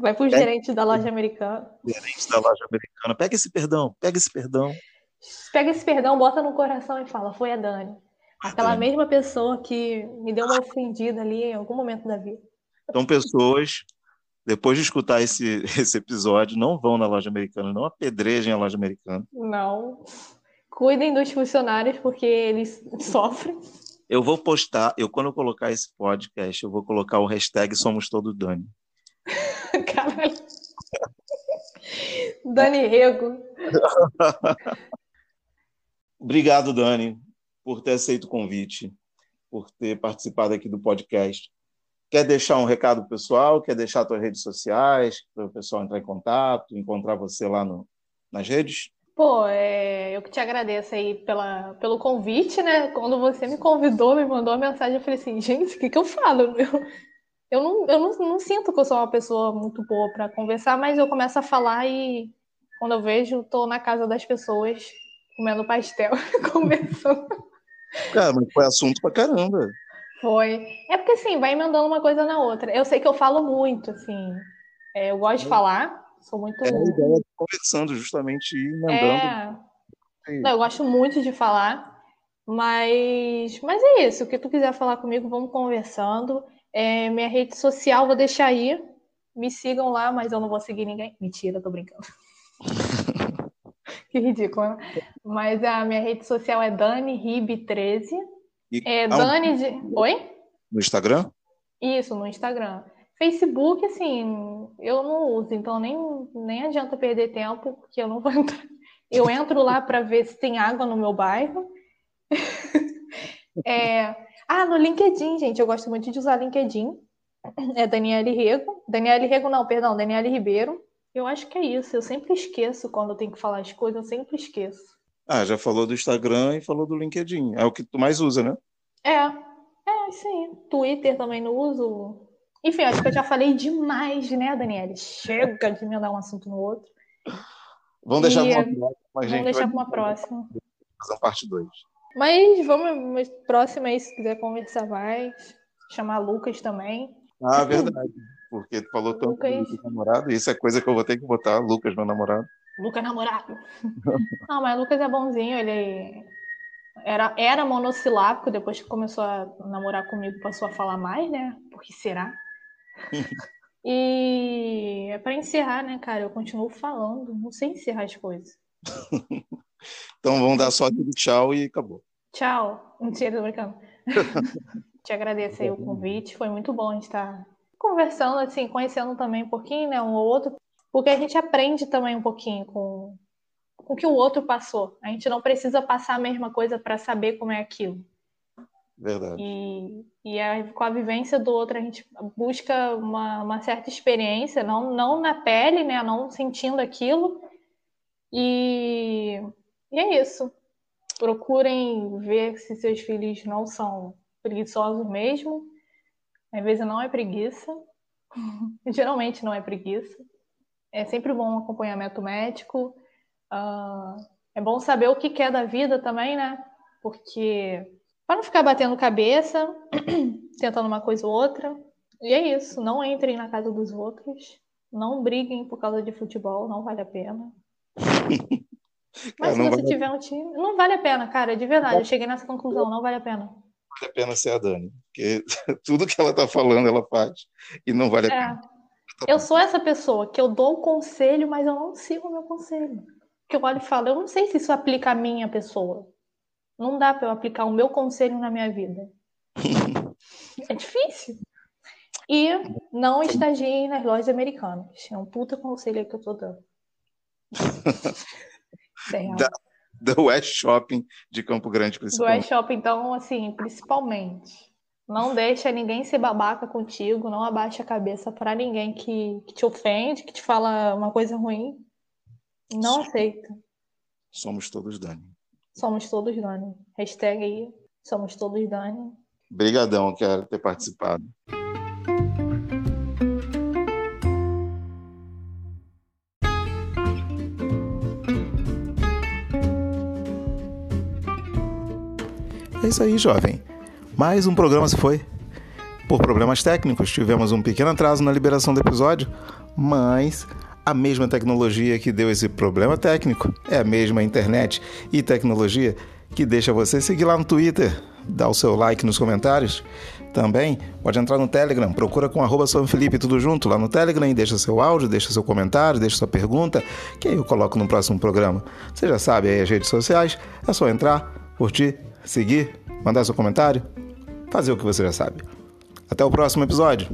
Vai para o gerente da loja americana. Gerente da loja americana. Pega esse perdão, pega esse perdão. Pega esse perdão, bota no coração e fala: Foi a Dani. Aquela Dani. mesma pessoa que me deu uma ofendida ali em algum momento da vida. Então, pessoas, depois de escutar esse, esse episódio, não vão na loja americana, não apedrejem a loja americana. Não. Cuidem dos funcionários, porque eles sofrem. Eu vou postar, eu quando eu colocar esse podcast, eu vou colocar o hashtag Somos Todo Dani. Caralho. Dani Rego. Obrigado, Dani, por ter aceito o convite, por ter participado aqui do podcast. Quer deixar um recado pessoal? Quer deixar suas redes sociais para o pessoal entrar em contato, encontrar você lá no, nas redes? Pô, é, eu que te agradeço aí pela, pelo convite, né? Quando você me convidou, me mandou a mensagem, eu falei assim, gente, o que, que eu falo? Eu, eu não, eu não, não sinto que eu sou uma pessoa muito boa para conversar, mas eu começo a falar e quando eu vejo, estou na casa das pessoas comendo pastel, conversando. Cara, mas foi assunto pra caramba. Foi. É porque assim, vai emendando uma coisa na outra. Eu sei que eu falo muito, assim. É, eu gosto de falar, sou muito. É a ideia de conversando, justamente emendando. É... Não, eu gosto muito de falar, mas, mas é isso. O que tu quiser falar comigo, vamos conversando. É, minha rede social, vou deixar aí. Me sigam lá, mas eu não vou seguir ninguém. Mentira, tô brincando. que ridículo, né? Mas a minha rede social é DaniRib13. É Dani de... Oi? No Instagram? Isso, no Instagram. Facebook, assim, eu não uso, então nem, nem adianta perder tempo, porque eu não vou entrar. Eu entro lá para ver se tem água no meu bairro. é, ah, no LinkedIn, gente, eu gosto muito de usar LinkedIn. É Daniele Rego. Daniele Rego, não, perdão, Daniele Ribeiro. Eu acho que é isso. Eu sempre esqueço quando eu tenho que falar as coisas, eu sempre esqueço. Ah, já falou do Instagram e falou do LinkedIn. É o que tu mais usa, né? É. É, sim. Twitter também não uso. Enfim, acho que eu já falei demais, né, Daniele? Chega de me dar um assunto no outro. Vamos deixar para uma próxima. Vamos deixar para uma próxima. Fazer uma parte 2. Mas vamos, próxima aí, se quiser conversar mais, chamar Lucas também. Ah, verdade. Porque tu falou tanto Lucas... do namorado, isso é coisa que eu vou ter que botar, Lucas, meu namorado. Lucas namorado. Não, mas Lucas é bonzinho, ele era, era monossilábico, depois que começou a namorar comigo, passou a falar mais, né? Por que será? E é para encerrar, né, cara? Eu continuo falando, não sei encerrar as coisas. Então vamos dar só de tchau e acabou. Tchau. Mentira, tô brincando. Te agradeço aí o convite. Foi muito bom a gente estar conversando, assim, conhecendo também um pouquinho, né, um ou outro, porque a gente aprende também um pouquinho com, com o que o outro passou. A gente não precisa passar a mesma coisa para saber como é aquilo. Verdade. E, e a, com a vivência do outro, a gente busca uma, uma certa experiência, não, não na pele, né, não sentindo aquilo. E, e é isso. Procurem ver se seus filhos não são preguiçosos mesmo. Às vezes não é preguiça. Geralmente não é preguiça. É sempre bom um acompanhamento médico. Uh, é bom saber o que quer da vida também, né? Porque para não ficar batendo cabeça, tentando uma coisa ou outra. E é isso. Não entrem na casa dos outros. Não briguem por causa de futebol. Não vale a pena. Mas se você vale... tiver um time, não vale a pena, cara, de verdade. Eu cheguei nessa conclusão, não vale a pena. Vale a pena ser a Dani, porque tudo que ela tá falando, ela faz e não vale a é. pena. Eu sou essa pessoa que eu dou o conselho, mas eu não sigo o meu conselho. Que eu olho e falo, eu não sei se isso aplica a minha pessoa. Não dá para eu aplicar o meu conselho na minha vida. é difícil. E não estagie nas lojas americanas. É um puta conselho que eu tô dando. da, da West Shopping de Campo Grande, principalmente. Do West Shopping, então, assim, principalmente. Não deixa ninguém ser babaca contigo, não abaixa a cabeça para ninguém que, que, te ofende, que te fala uma coisa ruim. Não Sim. aceita. Somos todos Dani. Somos todos Dani. Hashtag aí, somos todos Dani. Obrigadão, quero ter participado. É isso aí, jovem. Mais um programa se foi. Por problemas técnicos, tivemos um pequeno atraso na liberação do episódio, mas a mesma tecnologia que deu esse problema técnico é a mesma internet e tecnologia que deixa você seguir lá no Twitter, dar o seu like nos comentários. Também pode entrar no Telegram, procura com arroba São Felipe tudo junto lá no Telegram e deixa seu áudio, deixa seu comentário, deixa sua pergunta, que aí eu coloco no próximo programa. Você já sabe aí as redes sociais, é só entrar, curtir, seguir, mandar seu comentário, fazer o que você já sabe. Até o próximo episódio.